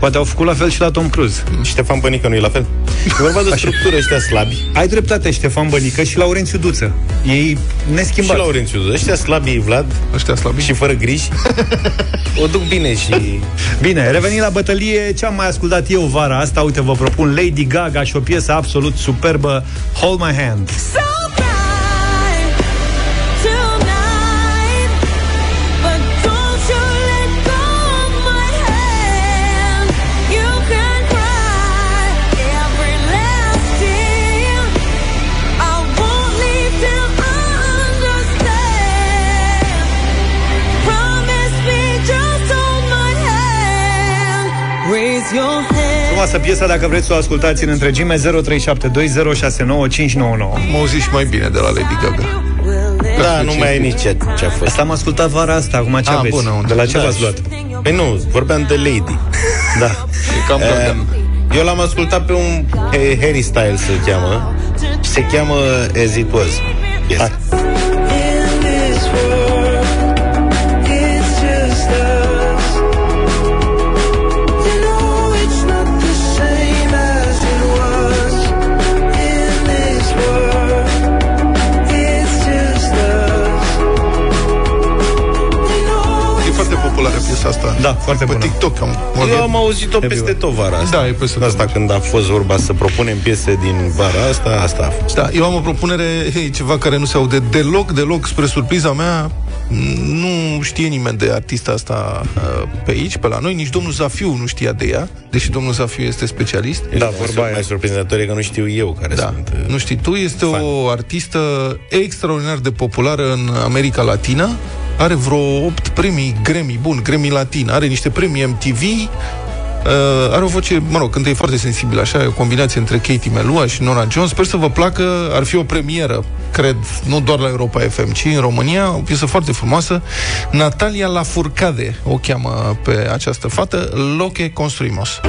Poate au făcut la fel și la Tom Cruise. Ștefan Bănică nu e la fel? E vorba de structură ăștia slabi. Ai dreptate, Ștefan Bănică și Laurențiu Duță. Ei Și neschimbat. Laurențiu, ăștia slabi, Vlad, Ăștia slabi. și fără griji, o duc bine și... Bine, revenim la bătălie. Ce am mai ascultat eu vara asta? Uite, vă propun Lady Gaga și o piesă absolut superbă, Hold My Hand. So bright Frumoasă piesă, dacă vreți să o ascultați în întregime, 0372069599. Mă auzi și mai bine de la Lady Gaga. Da, nu mai e nici ce, ce a fost. Asta am ascultat vara asta, acum ce Ah, aveți? bună, unde? de la ce Da, v-ați și- luat? Păi nu, vorbeam de Lady. Da. E cam um, Eu l-am ascultat pe un eh, Harry Styles se cheamă. Se cheamă As It Was. Yes. E piesa asta. Da, foarte Pe bună. TikTok am Eu am auzit-o peste tot vara asta. Da, e peste tot. Asta când a fost vorba să propunem piese din vara asta, asta a fost. Da, eu am o propunere, hei, ceva care nu se aude deloc, deloc, spre surpriza mea, nu știe nimeni de artista asta uh, pe aici, pe la noi, nici domnul Zafiu nu știa de ea, deși domnul Zafiu este specialist. Da, vorba Mai aia. surprinzător e că nu știu eu care Da, sunt. uh, nu știi tu, este fan. o artistă extraordinar de populară în America Latină, are vreo 8 premii Grammy, bun, Grammy Latin, are niște premii MTV, Uh, are o voce, mă rog, cântă e foarte sensibilă, așa, e o combinație între Katie Melua și Nora Jones. Sper să vă placă, ar fi o premieră, cred, nu doar la Europa FM, ci în România, o piesă foarte frumoasă. Natalia Lafourcade o cheamă pe această fată, Lo que construimos.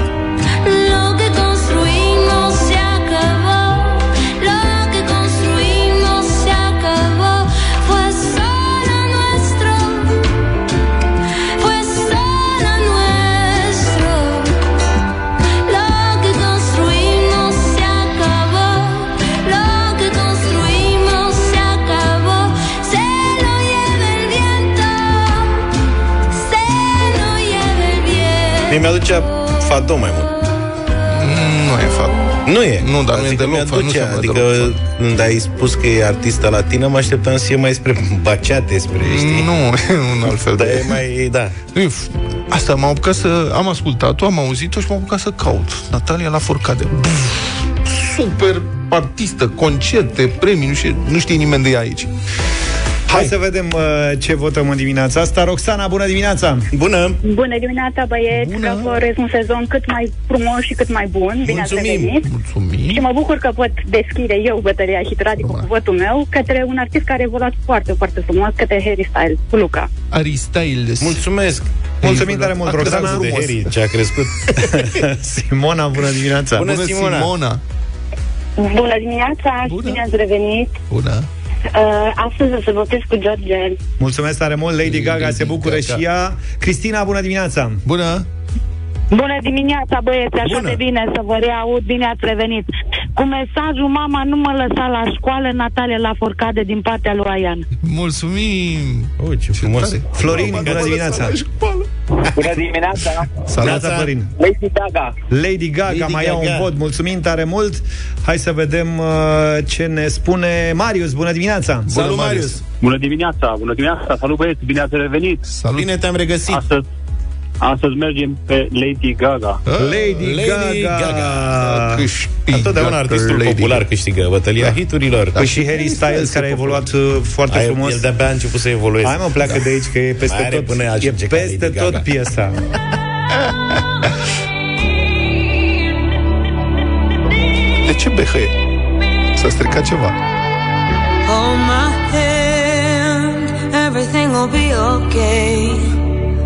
Mi-aduce Fado mai mult. Nu e fapt. Nu e. Nu, dar nu e Adică deloc mi-aduce, fa- nu se mai Adică deloc când ai spus că e artistă latină, mă așteptam să fie mai spre baciate, spre, știi? Nu, e un alt fel Dar de... e mai, da. Nu, e f- Asta m-am apucat să... Am ascultat-o, am auzit-o și m-am apucat să caut. Natalia la Forcade. Super artistă, concerte, premii, nu știe, nu știe nimeni de ea aici. Hai să vedem uh, ce votăm în dimineața asta. Roxana, bună dimineața! Bună! Bună dimineața, băieți! Vreau să vă urez un sezon cât mai frumos și cât mai bun. Bine ați Mulțumim. revenit! Mulțumim. Și mă bucur că pot deschide eu bătălia și radio cu votul meu către un artist care a evoluat foarte, foarte frumos, către Harry Styles, cu Luca. Ari Styles. Mulțumesc! Mulțumim tare mult, Roxana! de Harry, ce a crescut. Simona, bună dimineața! Bună, Bună, Simona. Simona. Bună dimineața și Bună. bine ați revenit! Bună. Uh, astăzi o să votez cu George. Mulțumesc tare mult, Lady Gaga Lady se bucură Gaga. și ea. Cristina, bună dimineața! Bună. Bună dimineața, băieți, așa Bună. de bine să vă reaud, bine ați revenit. Cu mesajul, mama nu mă lăsa la școală, Natalia la forcade din partea lui Aian. Mulțumim. Oh, ce frumos. tare. Florin, bună dimineața! Bună dimineața! Salut. Neața, Florin! Lady Gaga. Lady Gaga Lady mai ia un Gaga. vot. Mulțumim tare mult. Hai să vedem uh, ce ne spune Marius. Bună dimineața! Salut, Marius! Bună dimineața! Bună dimineața! Salut băieți! Bine ați revenit! Salut. Bine te-am regăsit. Astăzi, astăzi mergem pe Lady Gaga. Lady, Lady Gaga! Gaga. Câștigă Întotdeauna artistul Lady popular câștigă bătălia hiturilor. Păi și Harry Styles, care a evoluat uh, foarte Ai, frumos. el de-abia a început să evolueze. Hai mă, pleacă de aici, că e peste Mai are tot. până e ajunge ca peste Lady tot Gaga. piesa. De ce behăie? S-a stricat ceva. Hold my hand, everything will be okay.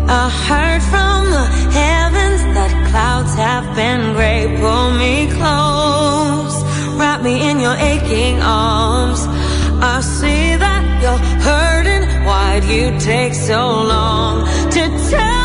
I heard from the heavens that clouds have been gray. Pull me close, wrap me in your aching arms. I see that you're hurting. Why'd you take so long to tell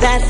That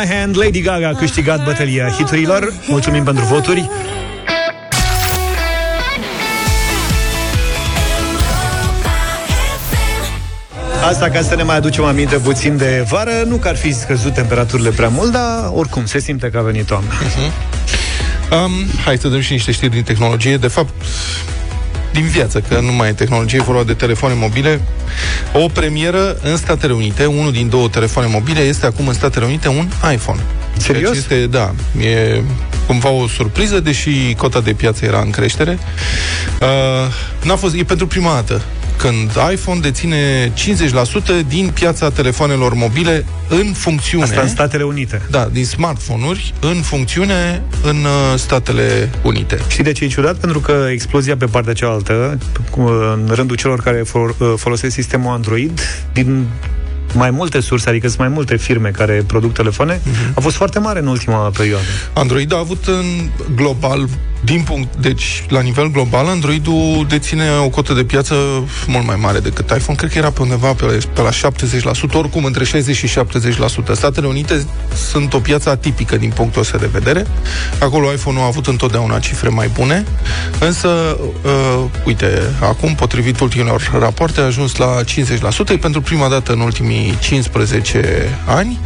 My Hand, Lady Gaga a câștigat bătălia hiturilor. Mulțumim pentru voturi. Asta ca să ne mai aducem aminte puțin de vară Nu că ar fi scăzut temperaturile prea mult Dar oricum se simte că a venit toamna Um, hai să dăm și niște știri din tehnologie. De fapt, din viață, că nu mai e tehnologie, e vorba de telefoane mobile. O premieră în Statele Unite, unul din două telefoane mobile este acum în Statele Unite un iPhone. Serios? Deci este, da, e cumva o surpriză, deși cota de piață era în creștere. Uh, n-a fost, e pentru prima dată când iPhone deține 50% din piața telefoanelor mobile în funcțiune. Asta în Statele Unite Da, din smartphone-uri în funcțiune în uh, Statele Unite. Știi de ce e ciudat? Pentru că explozia pe partea cealaltă, cu- în rândul celor care for, folosesc sistemul Android, din mai multe surse, adică sunt mai multe firme care produc telefoane, Mhm. a fost foarte mare în ultima perioadă. Android a avut în global, din punct, deci la nivel global, Androidul deține o cotă de piață mult mai mare decât iPhone. Cred că era pe undeva pe, pe la 70%, oricum între 60 și 70%. Statele Unite sunt o piață atipică din punctul ăsta de vedere. Acolo iPhone-ul a avut întotdeauna cifre mai bune, însă, uh, uite, acum, potrivit ultimelor rapoarte, a ajuns la 50%. E pentru prima dată în ultimii 15 ani.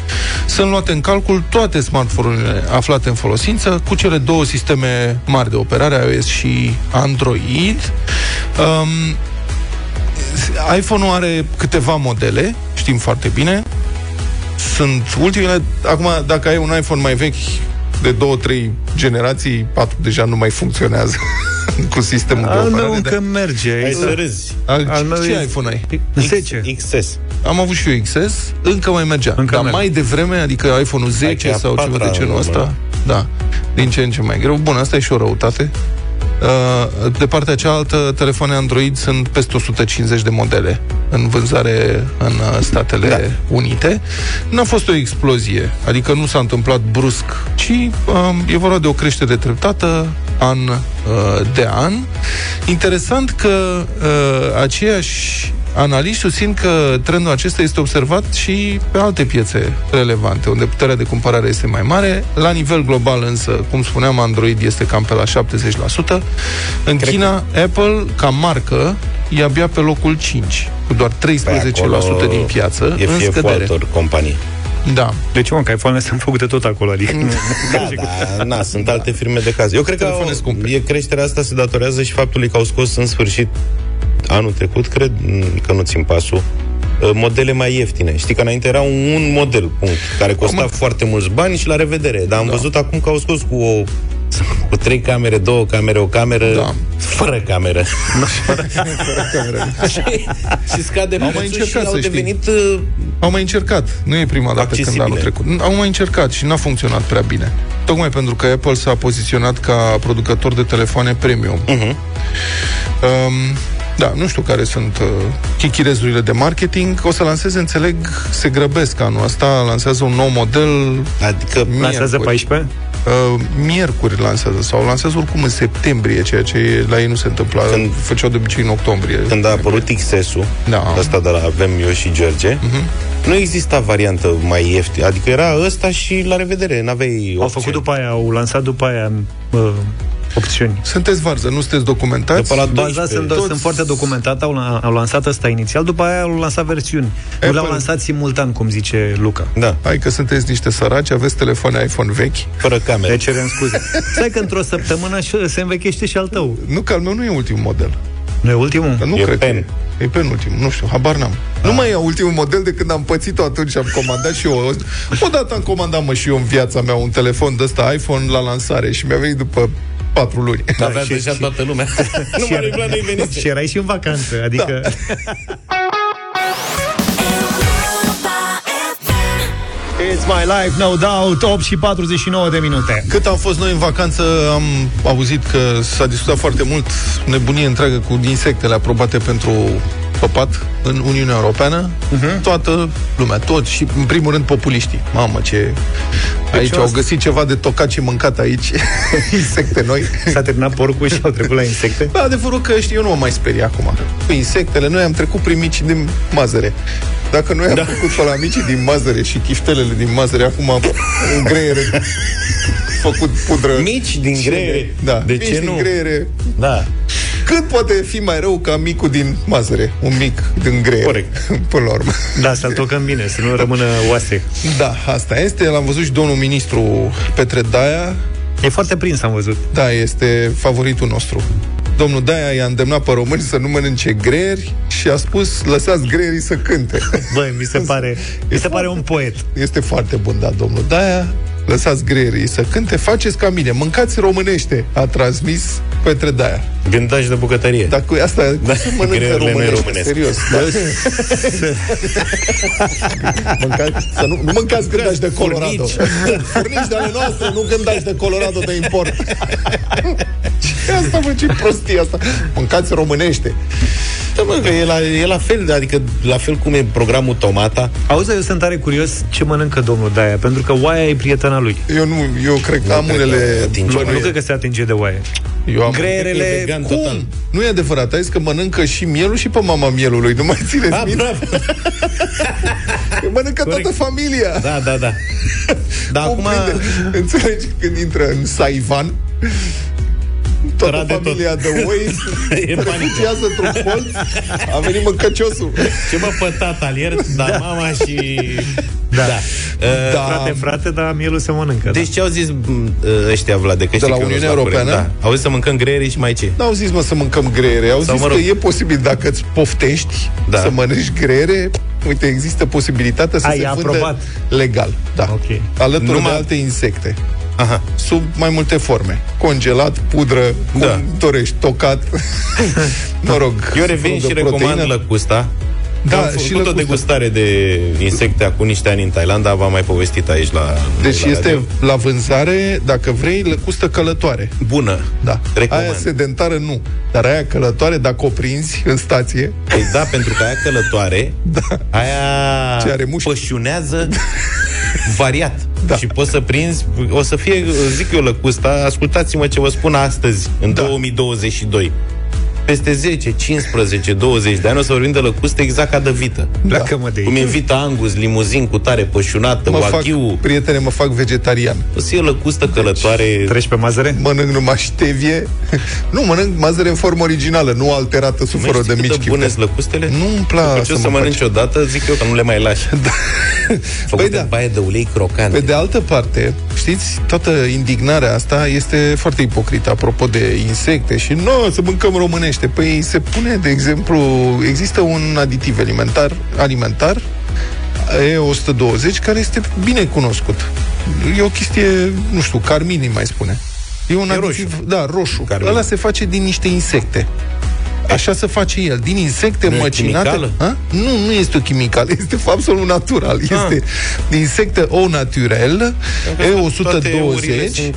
Sunt luate în calcul toate smartphone-urile aflate în folosință, cu cele două sisteme mari de operare, iOS și Android. Um, iPhone-ul are câteva modele, știm foarte bine. Sunt ultimele... Acum, dacă ai un iPhone mai vechi de două, trei generații, patru deja nu mai funcționează cu sistemul de Al operare. meu de- încă merge. Hai E- să râzi. Al, Al meu ce e- iPhone ai? 10. XS. Am avut și eu XS, încă mai mergea. Încă Dar merge. mai devreme, adică iPhone-ul 10 Aici e a sau ceva patra de genul urmă, ăsta, da, din ce în ce mai greu. Bun, asta e și o răutate. Uh, De partea cealaltă, telefoane Android sunt peste 150 de modele în vânzare în uh, Statele da. Unite. N-a fost o explozie, adică nu s-a întâmplat brusc, ci um, e vorba de o creștere treptată an uh, de an. Interesant că uh, aceiași Analiști susțin că trendul acesta este observat și pe alte piețe relevante, unde puterea de cumpărare este mai mare. La nivel global, însă, cum spuneam, Android este cam pe la 70%. În Cred China, că... Apple, ca marcă, e abia pe locul 5, cu doar 13% acolo din piață, E în fie scădere. altor companii. Da. De ce, mă, că iPhone-urile sunt făcute tot acolo, adică... Da, da, na, sunt alte firme de caz. Eu cred că Telefoane au, scumpe. e creșterea asta se datorează și faptului că au scos în sfârșit anul trecut, cred m, că nu țin pasul, uh, modele mai ieftine. Știi că înainte era un, un model, punct, care costa Am- foarte mulți bani și la revedere. Dar am Da. văzut acum că au scos cu o cu trei camere, două camere, o cameră Da. fără cameră. și, și scade Au mai prețul și încercat, au să știi. devenit uh, Au mai încercat, nu e prima dată când Accesibile. anul trecut. Au mai încercat și n-a funcționat prea bine. Tocmai pentru că Apple s-a poziționat ca producător de telefoane premium. uh-huh. Um, da, nu știu care sunt uh, chichirezurile de marketing. O să lanseze, înțeleg, se grăbesc anul ăsta, lansează un nou model Adică Lansează miercuri. 14? Uh, miercuri lansează sau lansează oricum în septembrie, ceea ce la ei nu se întâmpla. Când- Când, făceau de obicei în octombrie. când a apărut XS-ul, Da. Mhm. ăsta de la avem eu și George, uh-huh. nu exista variantă mai ieftină. Adică era ăsta și la revedere, n-aveai Au opție. făcut după aia, au lansat după aia uh, opțiuni. Sunteți varză, nu sunteți documentați? După la Bazați 12. sunt, Toți- sunt foarte documentate, au, au lansat ăsta inițial, după aia au lansat versiuni. Nu le-au Apple- lansat simultan, cum zice Luca. Da, Hai că sunteți niște săraci, aveți telefoane iPhone vechi. fără camere. Le cerem scuze. Stai că într-o săptămână și- se învechește și al tău. Nu, că al meu nu e ultimul model. Nu e ultimul? Că nu E cred pen. că e. E penultimul, nu știu, habar n-am. Nu mai e ultimul model de când am pățit-o atunci, am comandat și eu. Odată am comandat, mă, și eu în viața mea un telefon de ăsta iPhone la lansare și mi-a venit după patru luni. Avea și- deja și- toată lumea. nu mai la noi venise. Și erai și în vacanță, adică... It's my life, no doubt 8 și 49 de minute Cât am fost noi în vacanță, am auzit că s-a discutat foarte mult nebunie întreagă cu insectele aprobate pentru păpat în Uniunea Europeană, uh-huh. toată lumea, toți și în primul rând populiștii. Mamă, ce... Aici au găsit ceva de tocat și mâncat aici, insecte noi. S-a terminat porcul și au trecut la insecte? Da, adevărul că știi, eu nu mă mai sperie acum. Cu insectele, noi am trecut prin mici din mazăre. Dacă noi am da. făcut pe la micii din mazăre și chiftelele din mazăre, acum în greiere făcut pudră. Mici din Și- greiere? Da, De mici ce din nu? greiere. Da. Cât poate fi mai rău ca micul din mazăre? Un mic din greier. Corect. Până la urmă. Da, să-l tocăm bine, să nu rămână oase. Da, asta este. L-am văzut și domnul ministru Petre Daia. E foarte prins, am văzut. Da, este favoritul nostru. Domnul Daia i-a îndemnat pe români să nu mănânce greieri și a spus, lăsați greierii să cânte. Băi, mi se pare, mi se pare un poet. Este foarte bun, da, domnul Daia. Lăsați greierii să cânte, faceți ca mine, mâncați românește, a transmis Petre Daia. Gândași de bucătărie. Dar cu asta da, se mănâncă greierile noi românește, românesc. serios. Da. mâncați, să nu, nu mâncați gândași de Colorado. Furnici. Furnici de ale noastre, nu gândași de Colorado de import. ce asta, mă, ce prostie asta. Mâncați românește. Da, mă, că e la, e la fel, adică la fel cum e programul Tomata. Auzi, eu sunt tare curios ce mănâncă domnul Daia, pentru că oaia e prietena lui. Eu nu, eu cred că am cred că unele... atinge Nu, oaia. nu cred că se atinge de oaie. Eu am Greierele... E vegan Cum? total. Nu e adevărat, ai zis că mănâncă și mielul și pe mama mielului, nu mai țineți Ah, minte? bravo. Că mănâncă Corect. toată familia. Da, da, da. Dar Cum acum... prinde? Înțelegi? Când intră în Saivan, toată Rade tot. familia de oi E panică. refugiază într-un colț, a venit mâncăciosul. Ce mă pătat alier, dar da. mama și... Da. da. Uh, Da. Frate, frate, dar mielul se mănâncă. Deci ce au zis m, ăștia, Vlad, de, că De știi la că eu nu Uniunea sunt la curent, Europeană? Da. Au zis să mâncăm greieri și mai ce? N-au zis, mă, să mâncăm greiere. Au Sau, zis mă rog. că e posibil dacă îți poftești Da. să mănânci greiere. Uite, există posibilitatea să A, se e vândă aprobat. legal. Da. Ok. Alături Numai- de alte insecte. Aha. Sub mai multe forme. Congelat, pudră, cum Da. dorești, tocat. mă rog. Eu revin de și recomand proteină. lăcusta. Da, am și făcut o lăcusta. degustare de insecte acum niște ani în Thailanda, v-am mai povestit aici la Deci la este radio. la vânzare, dacă vrei, lăcustă călătoare. bună. Da. Recomand. Aia sedentară nu. Dar aia călătoare, dacă o prinzi în stație, Păi da, pentru că aia călătoare, da. aia Ce are mușchi. pășunează variat. Da. Și poți să prinzi, o să fie, zic eu, lăcusta, ascultați-mă ce vă spun astăzi, în Da. 2022. Peste 10, 15, 20 de ani o să vorbim de lăcuste exact ca de vită. Pleacă-mă de Cum e aici. vita angus, limuzin cu tare pășunată, mă fac, wagyu. prietene, mă fac vegetarian. O să fie lăcustă călătoare. Treci pe mazăre? Mănânc numai ștevie. nu, mănânc mazăre în formă originală, nu alterată sub Mai foră știi de cât mici de bune chifte. sunt lăcustele? Nu-mi place După ce o să să mă mănânci faci. odată, zic eu că nu le mai lași. Da. Făcute Păi da. în baie de ulei crocante. Pe de altă parte, știți, toată indignarea asta este foarte ipocrită apropo de insecte și nu să mâncăm românește. Păi se pune, de exemplu, există un aditiv alimentar, alimentar E120, care este bine cunoscut. E o chestie, nu știu, carmin îi mai spune. E un E aditiv, roșu. da, roșu. Carmin. Ăla se face din niște insecte. Așa se face el, din insecte Nu e măcinate. chimicală? A? Nu, nu este o chimicală, este absolut natural. Este din insecte au naturel, Toate eurile E120.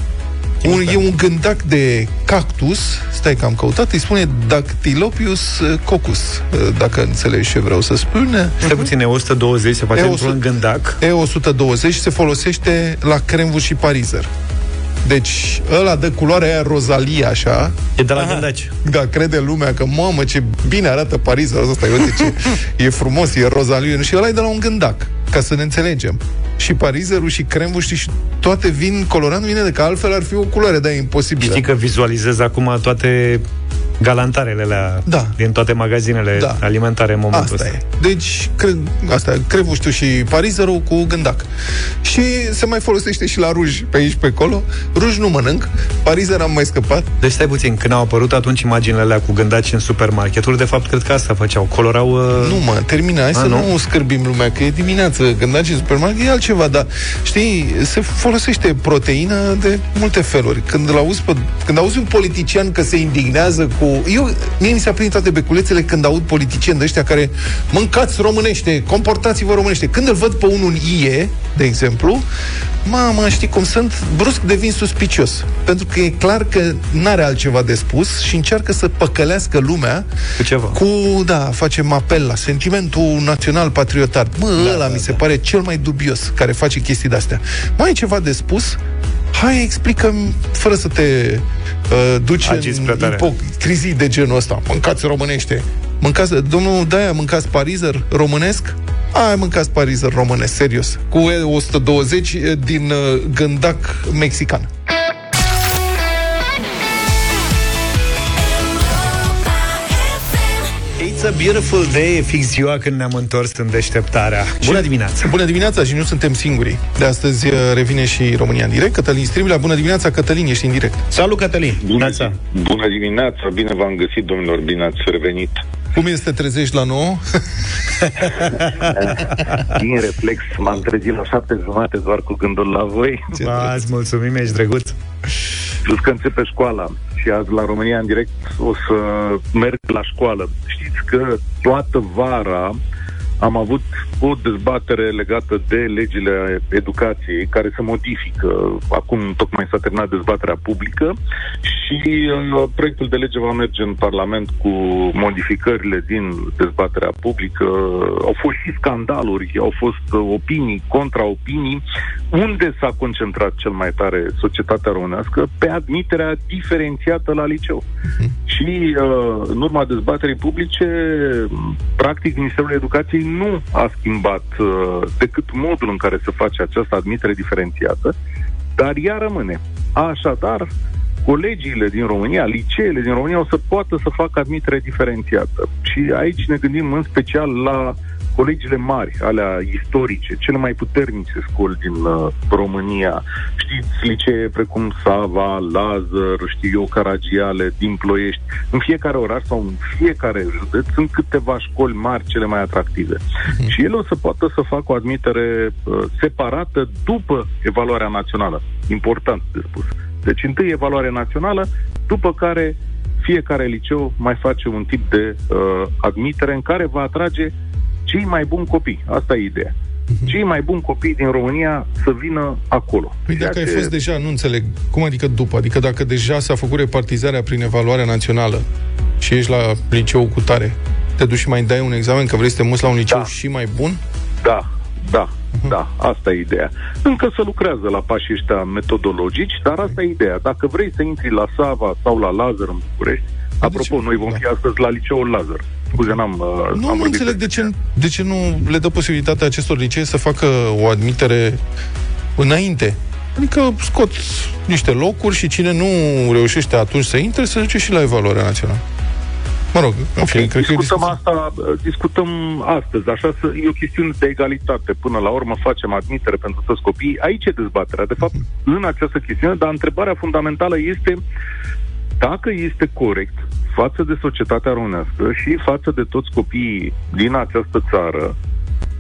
Sunt Un, chimicale. e un gândac de cactus, stai că am căutat, îi spune Dactylopius uh, coccus, uh, dacă înțelegi ce vreau să spun. Stai puțin, e 120, se face E într-un 100. gândac. E120 se folosește la cremvul și parizer. Deci, ăla dă culoarea aia rozalie, așa. E de la gândaci. Da, crede lumea că, mamă, ce bine arată Parizul ăsta, uite ce e frumos, e rozaliu. Și ăla e de la un gândac, ca să ne înțelegem. Și parizerul și cremvul, știi, și toate vin, colorantul vine de că altfel ar fi o culoare, dar e imposibilă. Știi că vizualizez acum toate galantarele alea Da. din toate magazinele Da. alimentare în momentul Asta ăsta. e. Deci, cre- asta, crevuștul și parizerul cu gândac. Și se mai folosește și la ruj, pe aici, pe acolo. Ruj nu mănânc, parizer am mai scăpat. Deci stai puțin, când au apărut atunci imaginile alea cu gândaci în supermarketuri, de fapt, cred că asta făceau. Colorau... Uh... Nu, mă, termină. Hai A, să nu? nu scârbim lumea, că e dimineață. Când mergi în supermarket, e altceva, dar, știi, se folosește proteină de multe feluri. Când, auzi pe, când auzi un politician că se indignează cu Eu, mie mi s-a prins toate beculețele când aud politicieni de ăștia care mâncați românește, comportați-vă românește. Când îl văd pe unul IE, de exemplu, mama, știi cum sunt, brusc devin suspicios. Pentru că e clar că n-are altceva de spus și încearcă să păcălească lumea Cu ceva. cu, da, facem apel la sentimentul național patriotar. Mă, da, ăla da, mi se da. pare cel mai dubios care face chestii de-astea. Mai ai ceva de spus? Hai, explică-mi, fără să te uh, duci Agiți prea în tare. ipocrizii de genul ăsta. Mâncați românește. Mâncați, domnul Daia, mâncați parizer românesc? Ai, mâncați parizer românesc, serios. Cu E120 din uh, gândac mexican. A beautiful day, e fix ziua când ne-am întors în deșteptarea. Bună dimineața! Bună dimineața și nu suntem singuri. De astăzi uh, revine și România în direct. Cătălin Striblea, bună dimineața, Cătălin, ești în direct. Salut, Cătălin! Bună, bună dimineața, bine v-am găsit, domnilor, bine ați revenit. Cum este să te trezești la 9? Din reflex, m-am trezit la șapte jumate doar cu gândul la voi. Ba, îți mulțumim, ești drăguț. Plus că începe școala și azi la România în direct o să merg la școală. Știți că toată vara am avut o dezbatere legată de legile educației care se modifică. Acum tocmai s-a terminat dezbaterea publică și uh, proiectul de lege va merge în Parlament cu modificările din dezbaterea publică. Au fost și scandaluri, au fost uh, opinii, contraopinii. Unde s-a concentrat cel mai tare societatea românească? Pe admiterea diferențiată la liceu. Și uh, în urma dezbaterii publice, practic, Ministerul Educației nu a schimbat uh, decât modul în care se face această admitere diferențiată, dar ea rămâne. Așadar, colegiile din România, liceele din România o să poată să facă admitere diferențiată. Și aici ne gândim în special la colegiile mari, alea istorice, cele mai puternice școli din uh, România. Știți, licee precum Sava, Lazar, știu eu, Caragiale, din Ploiești. În fiecare oraș sau în fiecare județ sunt câteva școli mari cele mai atractive. Și ele o să poată să facă o admitere uh, separată după evaluarea națională. Important de spus. Deci întâi evaluarea națională, după care fiecare liceu mai face un tip de uh, admitere în care va atrage cei mai buni copii. Asta e ideea. Cei mai buni copii din România să vină acolo. Păi Ceea dacă ai ce- fost deja, nu înțeleg, cum adică după? Adică dacă deja s-a făcut repartizarea prin evaluarea națională și ești la liceu cu tare, te duci și mai dai un examen că vrei să te muți la un liceu da. și mai bun? Da, da, da, asta e ideea. Încă se lucrează la pașii ăștia metodologici, dar asta e ideea. Dacă vrei să intri la Sava sau la Lazar în București, apropo, noi vom fi astăzi la liceul Lazar. Scuze, n-am... uh, Nu, am nu vorbit înțeleg de ce, de ce nu le dă posibilitatea acestor licee să facă o admitere înainte. Adică scot niște locuri și cine nu reușește atunci să intre, se duce și la evaluarea națională. Mă rog, în fine, cred că e o discutăm discuție. asta, uh, discutăm astăzi, așa să, e o chestiune de egalitate. Până la urmă facem admitere pentru toți copiii. Aici e dezbaterea, de fapt, în această chestiune, dar întrebarea fundamentală este dacă este corect față de societatea românească și față de toți copiii din această țară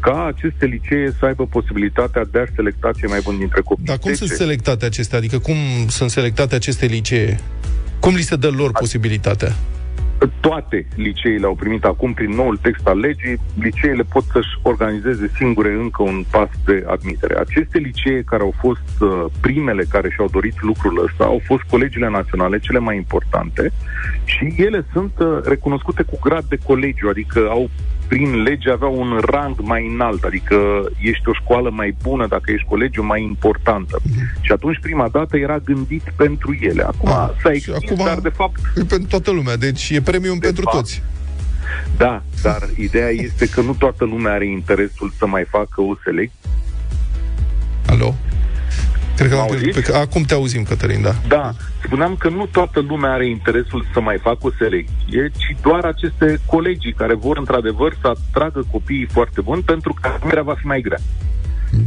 ca aceste licee să aibă posibilitatea de a selecta cei mai buni dintre copii. Dar cum De sunt ce? selectate acestea? Adică cum sunt selectate aceste licee? Cum li se dă lor posibilitatea? Toate liceele au primit acum, prin noul text al legii, liceele pot să-și organizeze singure încă un pas de admitere. Aceste licee care au fost uh, primele care și-au dorit lucrul ăsta au fost colegiile naționale, cele mai importante, și ele sunt uh, recunoscute cu grad de colegiu, adică au prin lege aveau un rang mai înalt, adică ești o școală mai bună dacă ești colegiu mai importantă. Și atunci prima dată era gândit pentru ele. Acum Ah, s-a și extins, acum dar de fapt e pentru toată lumea, deci e premium pentru fapt, toți. Da, dar ideea este că nu toată lumea are interesul să mai facă o selecție. Alo? Cred că Mă l-am pierdut auziți? pe... Acum te auzim, Cătălin, da. Da, spuneam că nu toată lumea are interesul să mai facă o selecție, ci doar aceste colegii care vor într-adevăr să atragă copiii foarte buni pentru că admiterea va fi mai grea.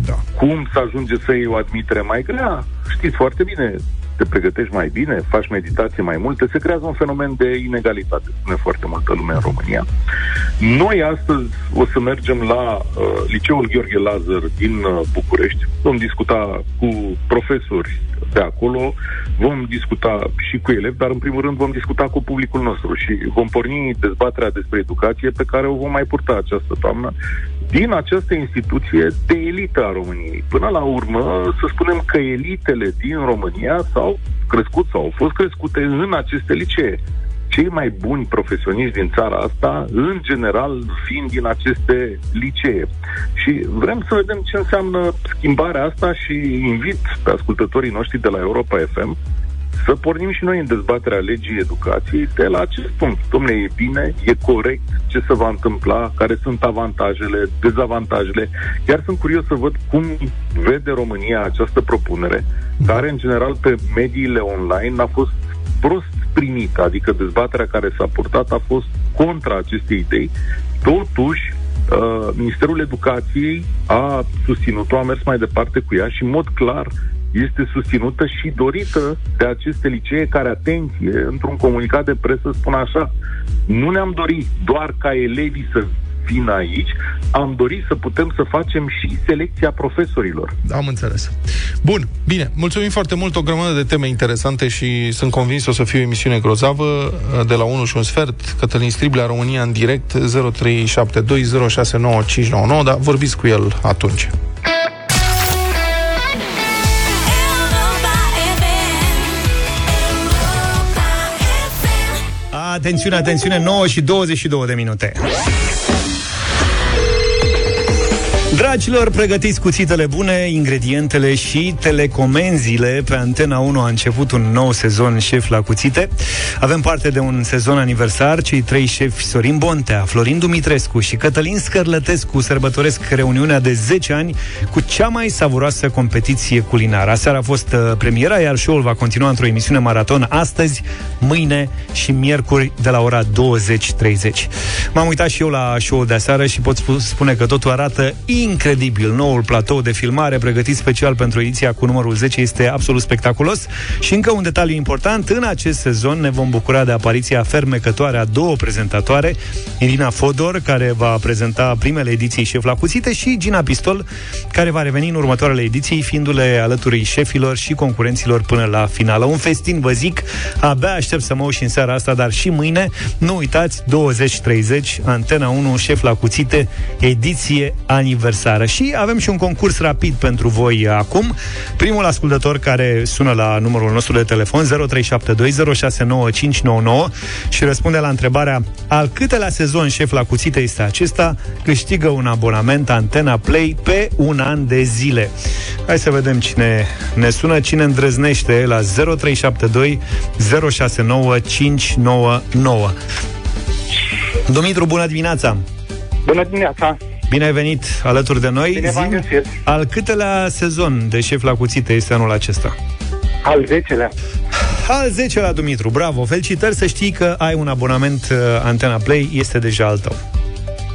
Da. Cum să ajunge să iei o admitere mai grea? Știți foarte bine, te pregătești mai bine, faci meditație mai multe, se creează un fenomen de inegalitate, spune foarte multă lume în România. Noi astăzi o să mergem la uh, Liceul Gheorghe Lazar din uh, București, vom discuta cu profesori de acolo, vom discuta și cu elevi, dar în primul rând vom discuta cu publicul nostru și vom porni dezbaterea despre educație pe care o vom mai purta această toamnă din această instituție de elită a României. Până la urmă, să spunem că elitele din România s-au crescut sau au fost crescute în aceste licee. Cei mai buni profesioniști din țara asta, în general, vin din aceste licee. Și vrem să vedem ce înseamnă schimbarea asta și invit pe ascultătorii noștri de la Europa FM să pornim și noi în dezbaterea legii educației de la acest punct. Domne, e bine, e corect ce se va întâmpla, care sunt avantajele, dezavantajele. Chiar sunt curios să văd cum vede România această propunere, care în general pe mediile online a fost prost primită, adică dezbaterea care s-a purtat a fost contra acestei idei. Totuși, Uh, Ministerul Educației a susținut-o, a mers mai departe cu ea și, în mod clar, este susținută și dorită de aceste licee care, atenție, într-un comunicat de presă spun așa, nu ne-am dorit doar ca elevii să vină aici, am dorit să putem să facem și selecția profesorilor. Am înțeles. Bun, bine, mulțumim foarte mult, o grămadă de teme interesante și sunt convins o să fie o emisiune grozavă de la 1 și un sfert, Cătălin Striblea, România în direct, 0372069599, dar vorbiți cu el atunci. Atențiune, atențiune, 9 și 22 de minute. Dragilor, pregătiți cuțitele bune, ingredientele și telecomenzile. Pe Antena 1 a început un nou sezon șef la cuțite. Avem parte de un sezon aniversar. Cei trei șefi, Sorin Bontea, Florin Dumitrescu și Cătălin Scărlătescu, sărbătoresc reuniunea de 10 ani cu cea mai savuroasă competiție culinară. Aseară a fost uh, premiera, iar show-ul va continua într-o emisiune maraton astăzi, mâine și miercuri de la ora 20.30. M-am uitat și eu la show-ul de aseară și pot spune că totul arată incredibil. Noul platou de filmare pregătit special pentru ediția cu numărul 10 este absolut spectaculos. Și încă un detaliu important, în acest sezon ne vom bucura de apariția fermecătoare a două prezentatoare, Irina Fodor, care va prezenta primele ediții Șef la Cuțite și Gina Pistol, care va reveni în următoarele ediții, fiindu-le alături șefilor și concurenților până la finală. Un festin, vă zic, abia aștept să mă și în seara asta, dar și mâine, nu uitați, 20-30, Antena 1, Șef la Cuțite, ediție aniversară aniversară. Și avem și un concurs rapid pentru voi acum. Primul ascultător care sună la numărul nostru de telefon 0372069599 și răspunde la întrebarea al câtelea sezon șef la cuțite este acesta, câștigă un abonament Antena Play pe un an de zile. Hai să vedem cine ne sună, cine îndrăznește la 0372 069599. Dumitru, bună dimineața! Bună dimineața! Bine ai venit alături de noi. Bine v-am găsit. Al câtelea sezon de șef la cuțite este anul acesta? Al zecelea. Al zecelea, Dumitru, bravo! Felicitări să știi că ai un abonament uh, Antena Play, este deja al tău.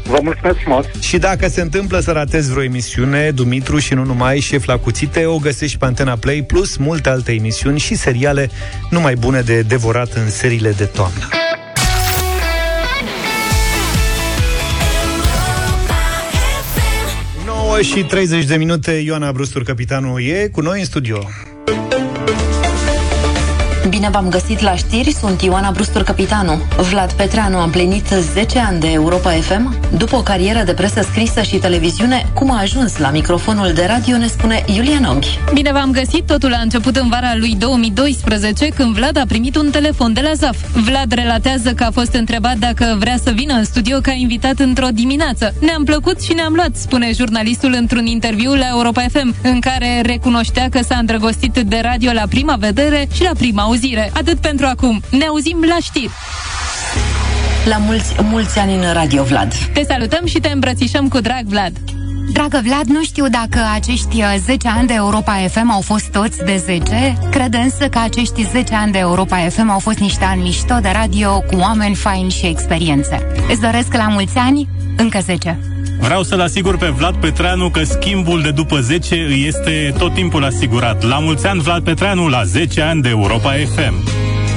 Vă mulțumesc frumos! Și dacă se întâmplă să ratezi vreo emisiune, Dumitru și nu numai, șef la cuțite, o găsești pe Antena Play, plus multe alte emisiuni și seriale numai bune de devorat în seriile de toamnă. 9 și 30 de minute, Ioana Brustur, capitanul, e cu noi în studio. Bine v-am găsit la știri, sunt Ioana Brustur, capitanu. Vlad Petreanu a împlinit 10 ani de Europa FM. După o carieră de presă scrisă și televiziune, cum a ajuns la microfonul de radio, ne spune Iulian Oghi. Bine v-am găsit, totul a început în vara lui 2012, când Vlad a primit un telefon de la ZAF. Vlad relatează că a fost întrebat dacă vrea să vină în studio ca invitat într-o dimineață. Ne-am plăcut și ne-am luat, spune jurnalistul într-un interviu la Europa FM, în care recunoștea că s-a îndrăgostit de radio la prima vedere și la prima auzire auzire. Atât pentru acum. Ne auzim la știri. La mulți, mulți ani în radio, Vlad. Te salutăm și te îmbrățișăm cu drag, Vlad. Dragă Vlad, nu știu dacă acești 10 uh, ani de Europa FM au fost toți de 10. Cred însă că acești 10 ani de Europa FM au fost niște ani mișto de radio cu oameni faini și experiențe. Îți doresc la mulți ani, încă 10. Vreau să-l asigur pe Vlad Petreanu că schimbul de după 10 îi este tot timpul asigurat. La mulți ani, Vlad Petreanu, la 10 ani de Europa FM.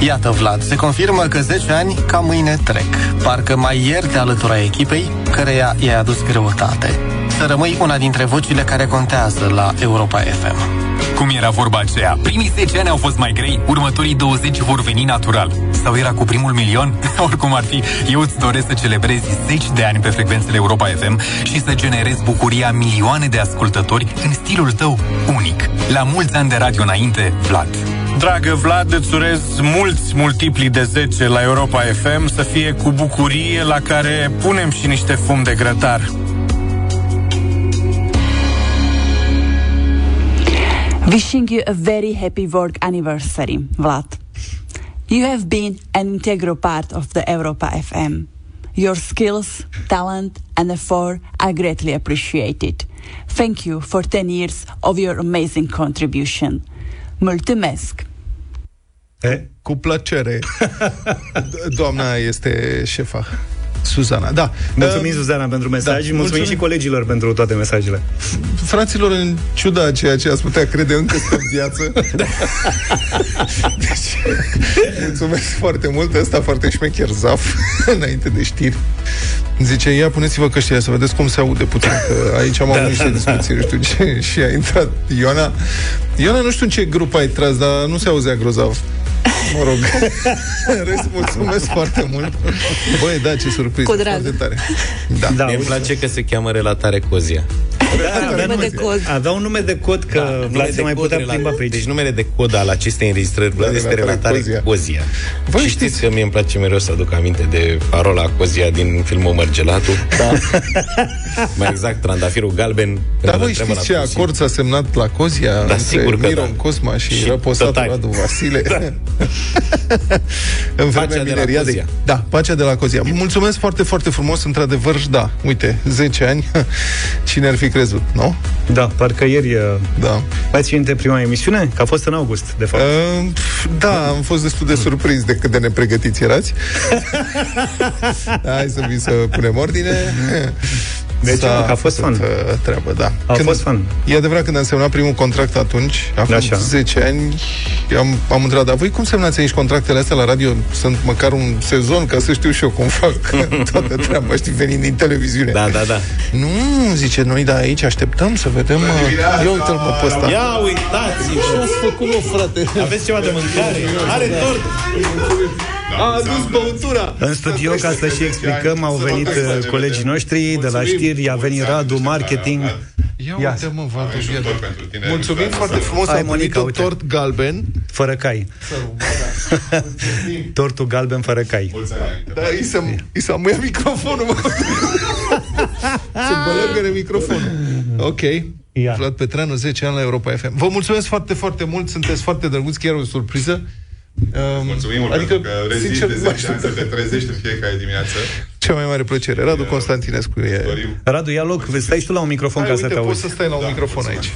Iată, Vlad, se confirmă că 10 ani ca mâine trec. Parcă mai ieri te alătura echipei, căreia i-ai adus greutate. Să rămâi una dintre vocile care contează la Europa FM. Cum era vorba aceea? Primii 10 ani au fost mai grei, următorii 20 vor veni natural. Sau era cu primul milion? Oricum ar fi, eu îți doresc să celebrezi 10 de ani pe frecvențele Europa FM și să generezi bucuria milioane de ascultători în stilul tău unic. La mulți ani de radio înainte, Vlad. Dragă Vlad, îți urez mulți multipli de 10 la Europa FM să fie cu bucurie la care punem și niște fum de grătar. Wishing you a very happy work anniversary, Vlad. You have been an integral part of the Europa FM. Your skills, talent, and effort are greatly appreciated. Thank you for 10 years of your amazing contribution. Mulțumesc! E? Cu plăcere. Do- Doamna este șefa. Suzana, da. Mulțumim, Uh, Suzana, pentru mesaj. da, mulțumim, mulțumim. și colegilor pentru toate mesajele. Fraților, în ciuda a ceea ce ați putea crede încă sunt în viață. deci, mulțumesc foarte mult. Ăsta foarte șmecher zaf, înainte de știri. Zice, ia puneți-vă căștile să vedeți cum se aude puțin, că aici am Da, avut niște da, da. discuții, nu știu ce, și a intrat Ioana. Ioana, nu știu în ce grup ai tras, dar nu se auzea grozav. Mă rog. În rest, mulțumesc foarte mult. Băi, da, ce surpriză. Cu drag. Foarte tare. Da. da Mie îmi place că se cheamă relatare Cozia. Da, avea, nume de cod. avea un nume de cod că da, Vlad se mai putea plimba pe aici. Deci numele de cod al acestei înregistrări Vlad este relatare relatare Cozia. Cozia. Voi și știți că mie îmi place mereu să aduc aminte de parola Cozia din filmul Mărgelatul. Da. mai exact, trandafirul galben. Dar voi știți ce acord s-a semnat la Cozia Da, între sigur că Miron da. Cosma și, Și răposatul tătari. Radu Vasile da. în Pacea vremea de la mineriadei. Cozia. Da, pacea de la Cozia. Mulțumesc foarte, foarte frumos, într-adevăr, da, uite, 10 ani, cine ar fi crezut, nu? Da, parcă ieri... Da. Mai ții minte prima emisiune? Că a fost în august, de fapt. Uh, da, am fost destul de surprins de cât de nepregătiți erați. Hai să vin să punem ordine. De ce, S-a mă, că a fost făcut, fan. uh, treabă, da. A fost fan. E adevărat, când am semnat primul contract atunci, acum Așa. 10 ani, am, am întrebat, dar voi cum semnați aici contractele astea la radio? Sunt măcar un sezon, ca să știu și eu cum fac toată treaba, știi, venind din televiziune. Da, da, da. Nu, zice, noi da, aici așteptăm să vedem... uh, Ia uite-l, mă, pe ăsta. Ia uitați-vă! Ce ați făcut, mă, frate? Aveți ceva de mâncare? Are tort! A adus băutura! În studio, ca să și explicăm, au venit uh, colegii noștri de la știri, a venit Radu, marketing. Ia uite, mă, Valdu, ia. Mulțumim foarte frumos, Hai, am primit Monica, un uite. tort galben. Fără cai. Tortul galben fără cai. Da, i s-a, i s-a muiat microfonul, mă. Se bălăgăre microfonul. Ok. Ia. Vlad Petreanu, 10 ani la Europa FM. Vă mulțumesc foarte, foarte mult, sunteți foarte drăguți, chiar o surpriză. Um, Mulțumim mult adică, pentru că rezist sincer, de nu 10 ani așteptam. să te trezești în fiecare dimineață. Cea mai mare plăcere. Radu Constantinescu e... Radu, ia loc, stai și tu la un microfon Hai, ca să uite, te poți auzi. să stai la un microfon aici.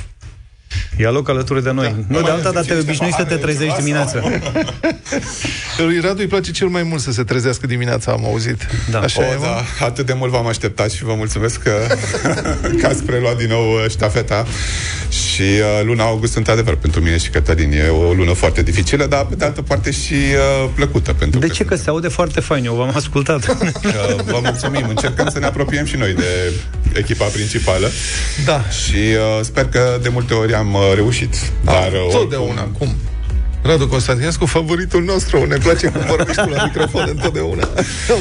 Ia loc alături de noi. Nu, de alta dată te obișnuiești să te trezești dimineața. Lui Radu îi place cel mai mult să se trezească dimineața, am auzit. Da. Așa o, e, mă? da, atât de mult v-am așteptat și vă mulțumesc că, că ați preluat din nou uh, ștafeta. Și uh, luna august, într-adevăr, pentru mine și Cătălin e o lună foarte dificilă, dar pe de altă parte și uh, plăcută. Pentru De ce? Că se aude foarte fain, eu v-am ascultat. că uh, vă mulțumim. Încercăm să ne apropiem și noi de echipa principală. Da. Și uh, sper că de multe ori am uh, reușit. Dar uh, Totdeauna, cum? Radu Constantinescu, favoritul nostru. Ne place cum vorbești tu la microfon întotdeauna.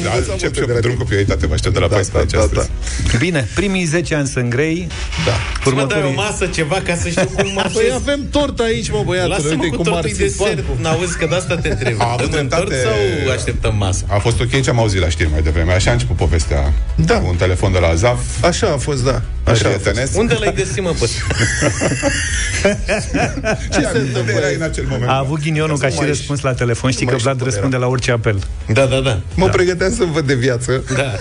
Da, încep și eu drum cu prioritate, vă aștept de la 14 da, astăzi. Bine, primii 10 ani sunt grei. Da. Să mă dai o masă, ceva, ca să știu cum mă Păi avem tort aici, mă, băiatule. Lasă-mă Uite cu cum tortul ar desert. N-auzi că de asta te întreb. A avut Dăm în tort dreptate. sau așteptăm masă? A fost ok ce am auzit la știri mai devreme. Așa a început povestea. Da. Cu un telefon de la Zaf. Așa a fost, da. Așa a fost. prietenesc. Unde l-ai găsit, mă, pe Ce se întâmplă în acel moment? A avut ghinionul ca și răspuns la telefon. Știi că Vlad răspunde la orice apel. Da, da, da. Mă pregăteam să văd de viață. Da.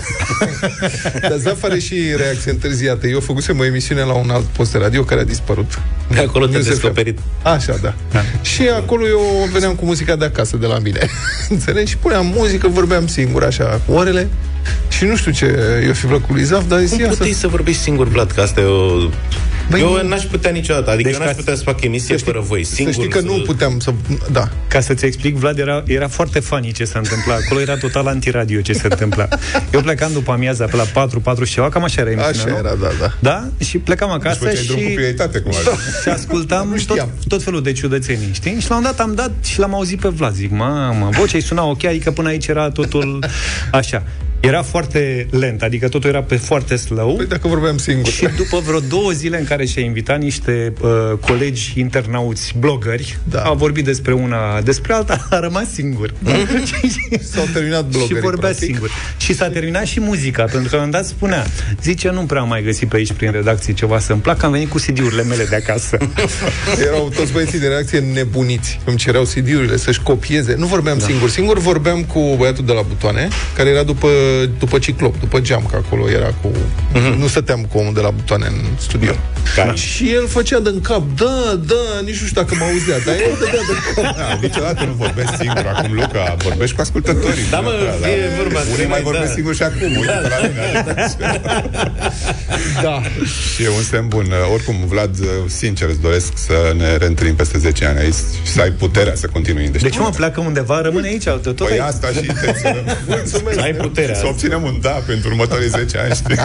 Dar Zaf are și reacție întârziată. Eu făcusem o emisiune la un alt post de radio care a dispărut. De acolo te-ai News FM. descoperit. Așa, da. da. Și acolo eu veneam cu muzica de acasă, de la mine. Înțelegi? Și puneam muzică, vorbeam singur, așa, cu orele. Și nu știu ce i-o fi plăcut lui Zaf, dar Cum zis puteai să vorbești singur, Vlad, că asta e o... Băi, eu nu. n-aș putea niciodată, adică Deci eu n-aș ca- putea să fac emisie fără voi, singur. Să știi că nu puteam să... Da. Ca să-ți explic, Vlad, era, era foarte funny ce se întâmpla acolo, era total antiradio ce se întâmpla. Eu plecam după amiaza pe la 4, 4 și ceva, cam așa era emisiunea, Așa nu? era, da, da. Da? Și plecam Deci acasă făceai drum cu și, prioritate, cum ar și ascultam tot, tot felul de ciudățenii, știi? Și la un dat am dat și l-am auzit pe Vlad. Zic, mamă, vocea îi suna ok, adică până aici era totul așa. Era foarte lent, adică totul era pe foarte slow. Păi dacă vorbeam singur. Și după vreo două zile în care și-a invitat niște uh, colegi internauți, blogări, da. au vorbit despre una, despre alta, a rămas singur. Da. S-au terminat și bloggerii, vorbea practic. singur. Și s-a terminat și muzica, pentru că la un dat spunea, zice, nu prea am mai găsit pe aici prin redacție ceva să-mi placă, am venit cu CD-urile mele de acasă. Erau toți băieții de reacție nebuniți. Îmi cereau CD-urile să-și copieze. Nu vorbeam da. singur. Singur vorbeam cu băiatul de la butoane, care era după, după ciclop, după geam, că acolo era cu... Uh-huh. Nu stăteam cu omul de la butoane în studio. Da. Și el făcea de în cap, da, da, nici nu știu dacă mă auzea, dar el dădea de cap. Da, niciodată nu vorbesc singur acum, Luca, vorbești cu ascultătorii. Da, mă, Nu, e vorba, Unii trebuie, mai vorbesc da. singur și acum, uite pe la mine. Da. Și e un semn bun. Oricum, Vlad, sincer, îți doresc să ne reîntâlnim peste 10 ani aici și să ai puterea să continui în De ce mă pleacă undeva, rămâne aici, tot Păi aici. asta și intenționăm. Mulțumesc. Ai puterea. Să obținem un da pentru următorii 10 ani, știi?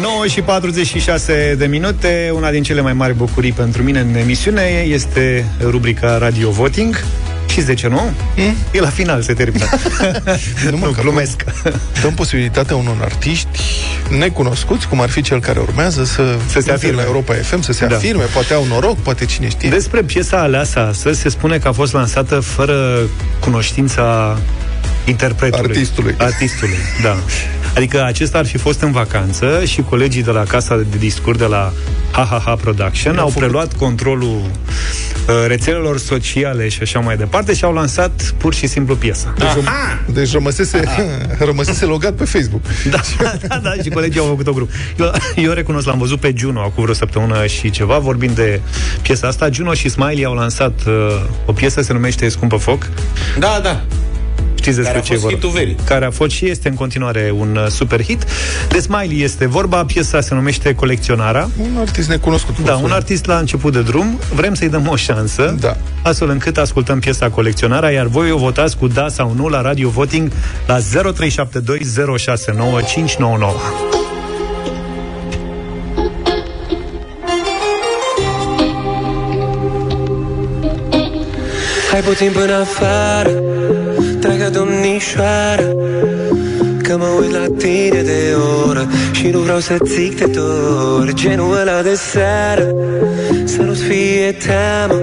9 și 46 de minute, una din cele mai mari bucurii pentru mine în emisiune este rubrica Radio Voting. Și de ce nu? Mm? E la final, se termină. nu, mă, că glumesc. Dăm posibilitatea unor artiști necunoscuți, cum ar fi cel care urmează, să, Să se afirme. la Europa FM, să se Da. afirme, poate au noroc, poate cine știe. Despre piesa aleasă astăzi se spune că a fost lansată fără cunoștința interpretului. Artistului. Artistului, da. Adică acesta ar fi fost în vacanță și colegii de la casa de discurs de la HHH Production au preluat controlul uh, rețelelor sociale și așa mai departe și au lansat pur și simplu piesa. Deci, deci rămăsese, rămăsese logat pe Facebook. Da, da, da, și colegii au făcut o grup. Eu, eu recunosc, l-am văzut pe Juno acum vreo săptămână și ceva, vorbind de piesa asta. Juno și Smiley au lansat uh, o piesă, se numește Scumpă Foc. Da, da. Știți despre Care a ce fost e vorba? hitul verii. Care a fost și este în continuare un uh, super hit. De Smiley este vorba, piesa se numește Colecționarea. Un artist necunoscut. cum Da, un sună. artist la început de drum. Vrem să-i dăm o șansă, da. astfel încât ascultăm piesa Colecționarea, iar voi o votați cu da sau nu la Radio Voting la 0372 069 599. Hai puțin până afară Dragă domnișoară Că mă uit la tine de oră Și nu vreau să zic de dor. Genul ăla de seară Să nu-ți fie teamă.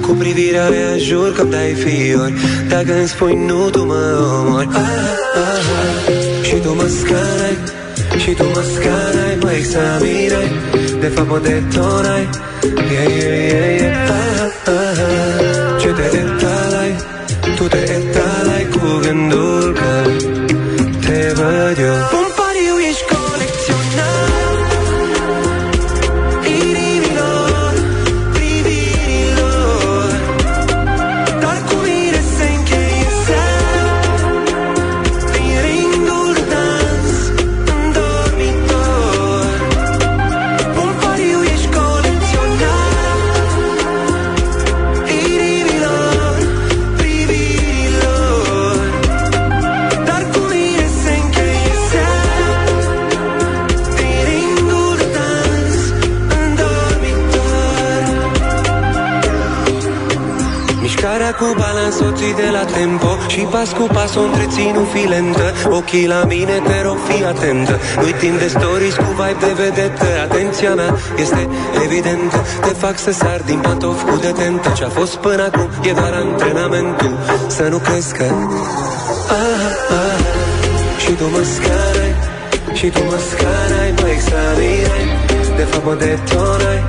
Cu privirea aia jur că-mi dai fiori. Dacă îmi spui nu, tu mă omori. Ah, ah, ah. Și tu mă scanai Și tu mă scanai, mă examinai. De fapt mă detonai. Yeah, yeah, yeah, yeah. Ah, ah, ah. Ce te etalai Tu te pas cu pas o întrețin, nu fi lentă. Ochii la mine, te rog, fii atentă. Nu-i timp de stories cu vibe de vedetă. Atenția mea este evidentă. Te fac să sar din pantof cu detentă. Ce-a fost până acum e doar antrenamentul. Să nu crezi că ah, ah, Și tu mă scanai Și tu mă scanai, mă examinai. De fapt mă detonai.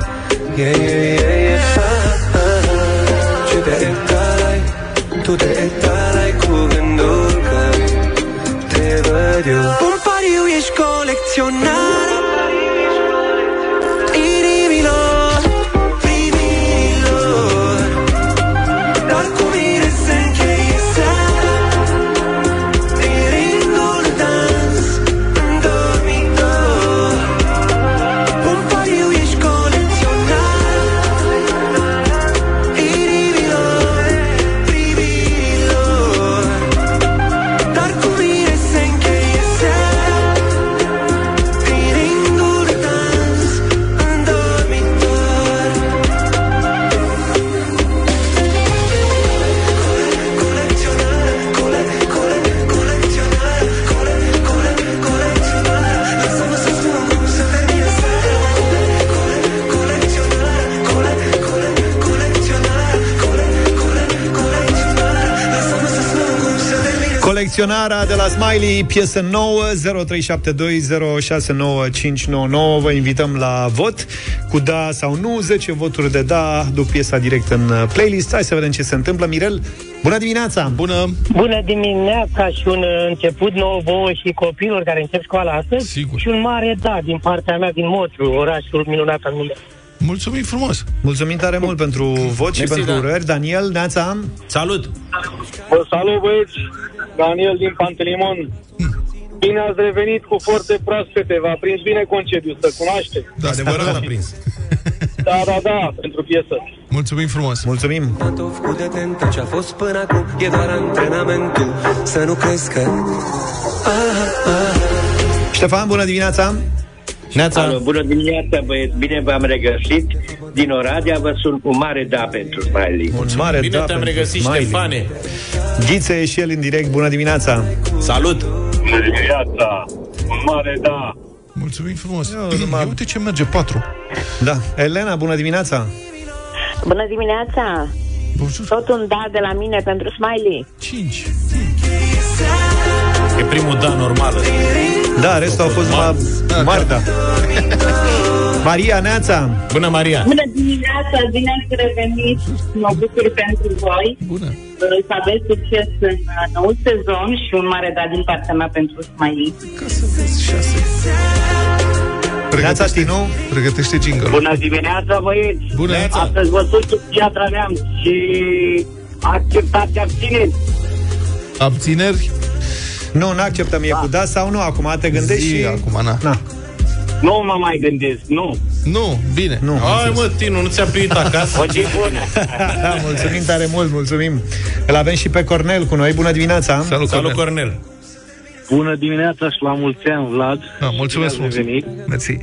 Yeah, yeah, yeah, yeah. Ah, ah, ah. Și te etalai Tu te etalai văd eu Un pariu ești colecționar Colecționarea de la Smiley, piesă nouă 0372069599 Vă invităm la vot Cu da sau nu, 10 voturi de da Duc piesa direct în uh, playlist Hai să vedem ce se întâmplă Mirel, bună dimineața! Bună! Bună dimineața și un uh, început nou vouă și copiilor care încep școala astăzi. Sigur. Și un mare da din partea mea din Motru, orașul minunat al meu. Mulțumim frumos! Mulțumim tare mult pentru vot și Mersi, pentru da. urări Daniel, Neața Salut! Vă salut, băieți! Daniel din Pantelimon. Bine ați revenit cu forțe proaspete. V-a prins bine concediu, să cunoaște. Da, adevărat l-a prins. Da, da, da, pentru piesă. Mulțumim frumos! Mulțumim! Cu detentă ce-a fost până acum E doar antrenamentul Să nu crezi că Ștefan, bună dimineața! Neața! Alo, bună dimineața, băieți, bine v-am regăsit. Din Oradea vă sunt cu mare da pentru Smiley. Un mare Bine da te-am pentru regăsit, Smiley. Ștefane. Ghiță e și el în direct, bună dimineața! Salut! Bună dimineața! Un mare da! Mulțumim frumos! Ia uite ce merge, 4. Da, Elena, bună dimineața! Bună dimineața! Tot un da de la mine pentru Smiley. 5. E primul da normal. Da, restul au fost ma- mari, da. Maria, Neața! Bună, Maria! Bună dimineața, bine ați revenit. Mă bucur pentru voi. Bună. Să aveți succes în uh, nou sezon și un mare da din partea mea pentru Smiley. Ca să vezi 6. Neața, Tinu! Pregătește jingle Bună dimineața, băieți! Bună! Astăzi vă sunt cu Piatra Neamț și acceptați abțineți. Abțineri? Nu, nu acceptăm, e cu da sau nu, acum te gândești Zi și... acum, na. Na. Nu mă mai gândesc, nu. Nu, bine. Nu. Hai mă, Tinu, nu ți-a plinit acasă? O zi bună. Da, mulțumim tare mult, mulțumim. Îl avem și pe Cornel cu noi. Bună dimineața! Salut, Salut, Cornel. Cornel! Bună dimineața și la mulți ani, Vlad. Da, mulțumesc Bine ați frumos. revenit. Mersi.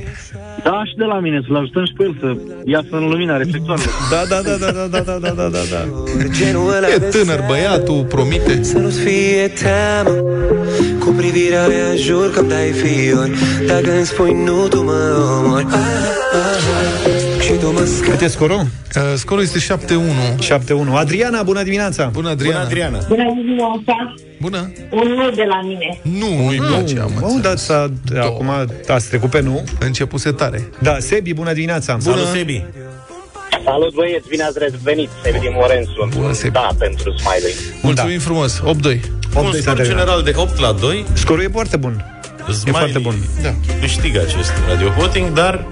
Da, și de la mine, să-l ajutăm și pe el să iasă în lumina reflectoarelor. Da, da, da, da, da, da, da, da, da, da, da. Genul ăla E de tânăr băiatul, promite. Să nu-ți fie teamă Cu privirea mea jur că-mi dai fior Dacă îmi spui nu, tu mă omori ah, ah, ah. Cât e scorul? Uh, scorul este 7-1. 7-1. Adriana, bună dimineața! Bună, Adriana. Bună, Adriana! Bună dimineața! Bună. Un nu de la mine. Nu, nu, nu ce am Mă, înțeles. da, s-a, acum ați trecut pe nu. Începuse tare. Da, Sebi, bună dimineața! Salut, Sebi! Salut, băieți, bine ați revenit. Sebi din Morențu. Bună, Sebi. Da, pentru Smiley. Mulțumim frumos. 8-2. Un 8 scor s-a terminat. general de 8 la 2. Scorul e foarte bun. Smiley foarte bun. Da. câștigă acest radio voting, dar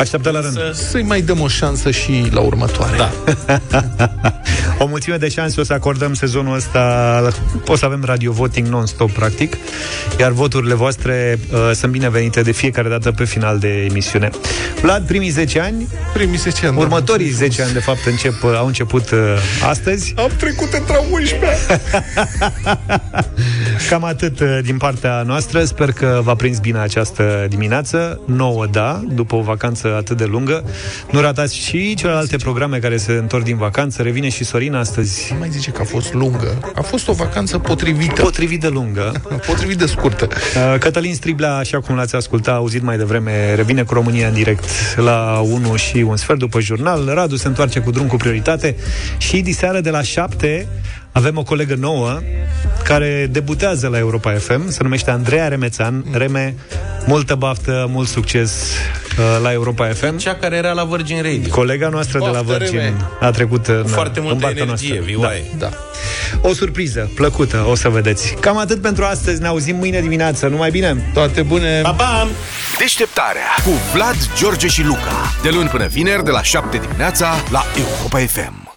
Așteaptă la rând. să... Să-i mai dăm o șansă și la următoare. Da. o mulțime de șanse o să acordăm sezonul ăsta. O să avem radio voting non-stop, practic. Iar voturile voastre uh, sunt binevenite de fiecare dată pe final de emisiune. Vlad, primii 10 ani, Primii 10 ani. următorii 10 ani, de fapt, încep, uh, au început uh, astăzi. Am trecut între 11 Cam atât uh, din partea noastră. Sper că v-a prins bine această dimineață. Nouă, da, după o vacanță atât de lungă. Nu ratați și celelalte programe care se întorc din vacanță. Revine și Sorina astăzi. Nu mai zice că a fost lungă. A fost o vacanță potrivită. Potrivit de lungă. Potrivit de scurtă. Uh, Cătălin Striblea, așa cum l-ați ascultat, auzit mai devreme, revine cu România în direct la 1 și un sfert după jurnal. Radu se întoarce cu drum cu prioritate și diseară de la 7 avem o colegă nouă care debutează la Europa FM, se numește Andreea Remețan. Reme, multă baftă, mult succes uh, la Europa FM. Cea care era la Virgin Radio. Colega noastră de la Baftă, Virgin Reme. a trecut în, Foarte în multă barca energie, noastră. vioaie. Da. O surpriză plăcută, o să vedeți. Cam atât pentru astăzi, ne auzim mâine dimineață. Numai bine! Toate bune! Pa, pa! Deșteptarea cu Vlad, George și Luca. De luni până vineri, de la 7 dimineața, la Europa FM.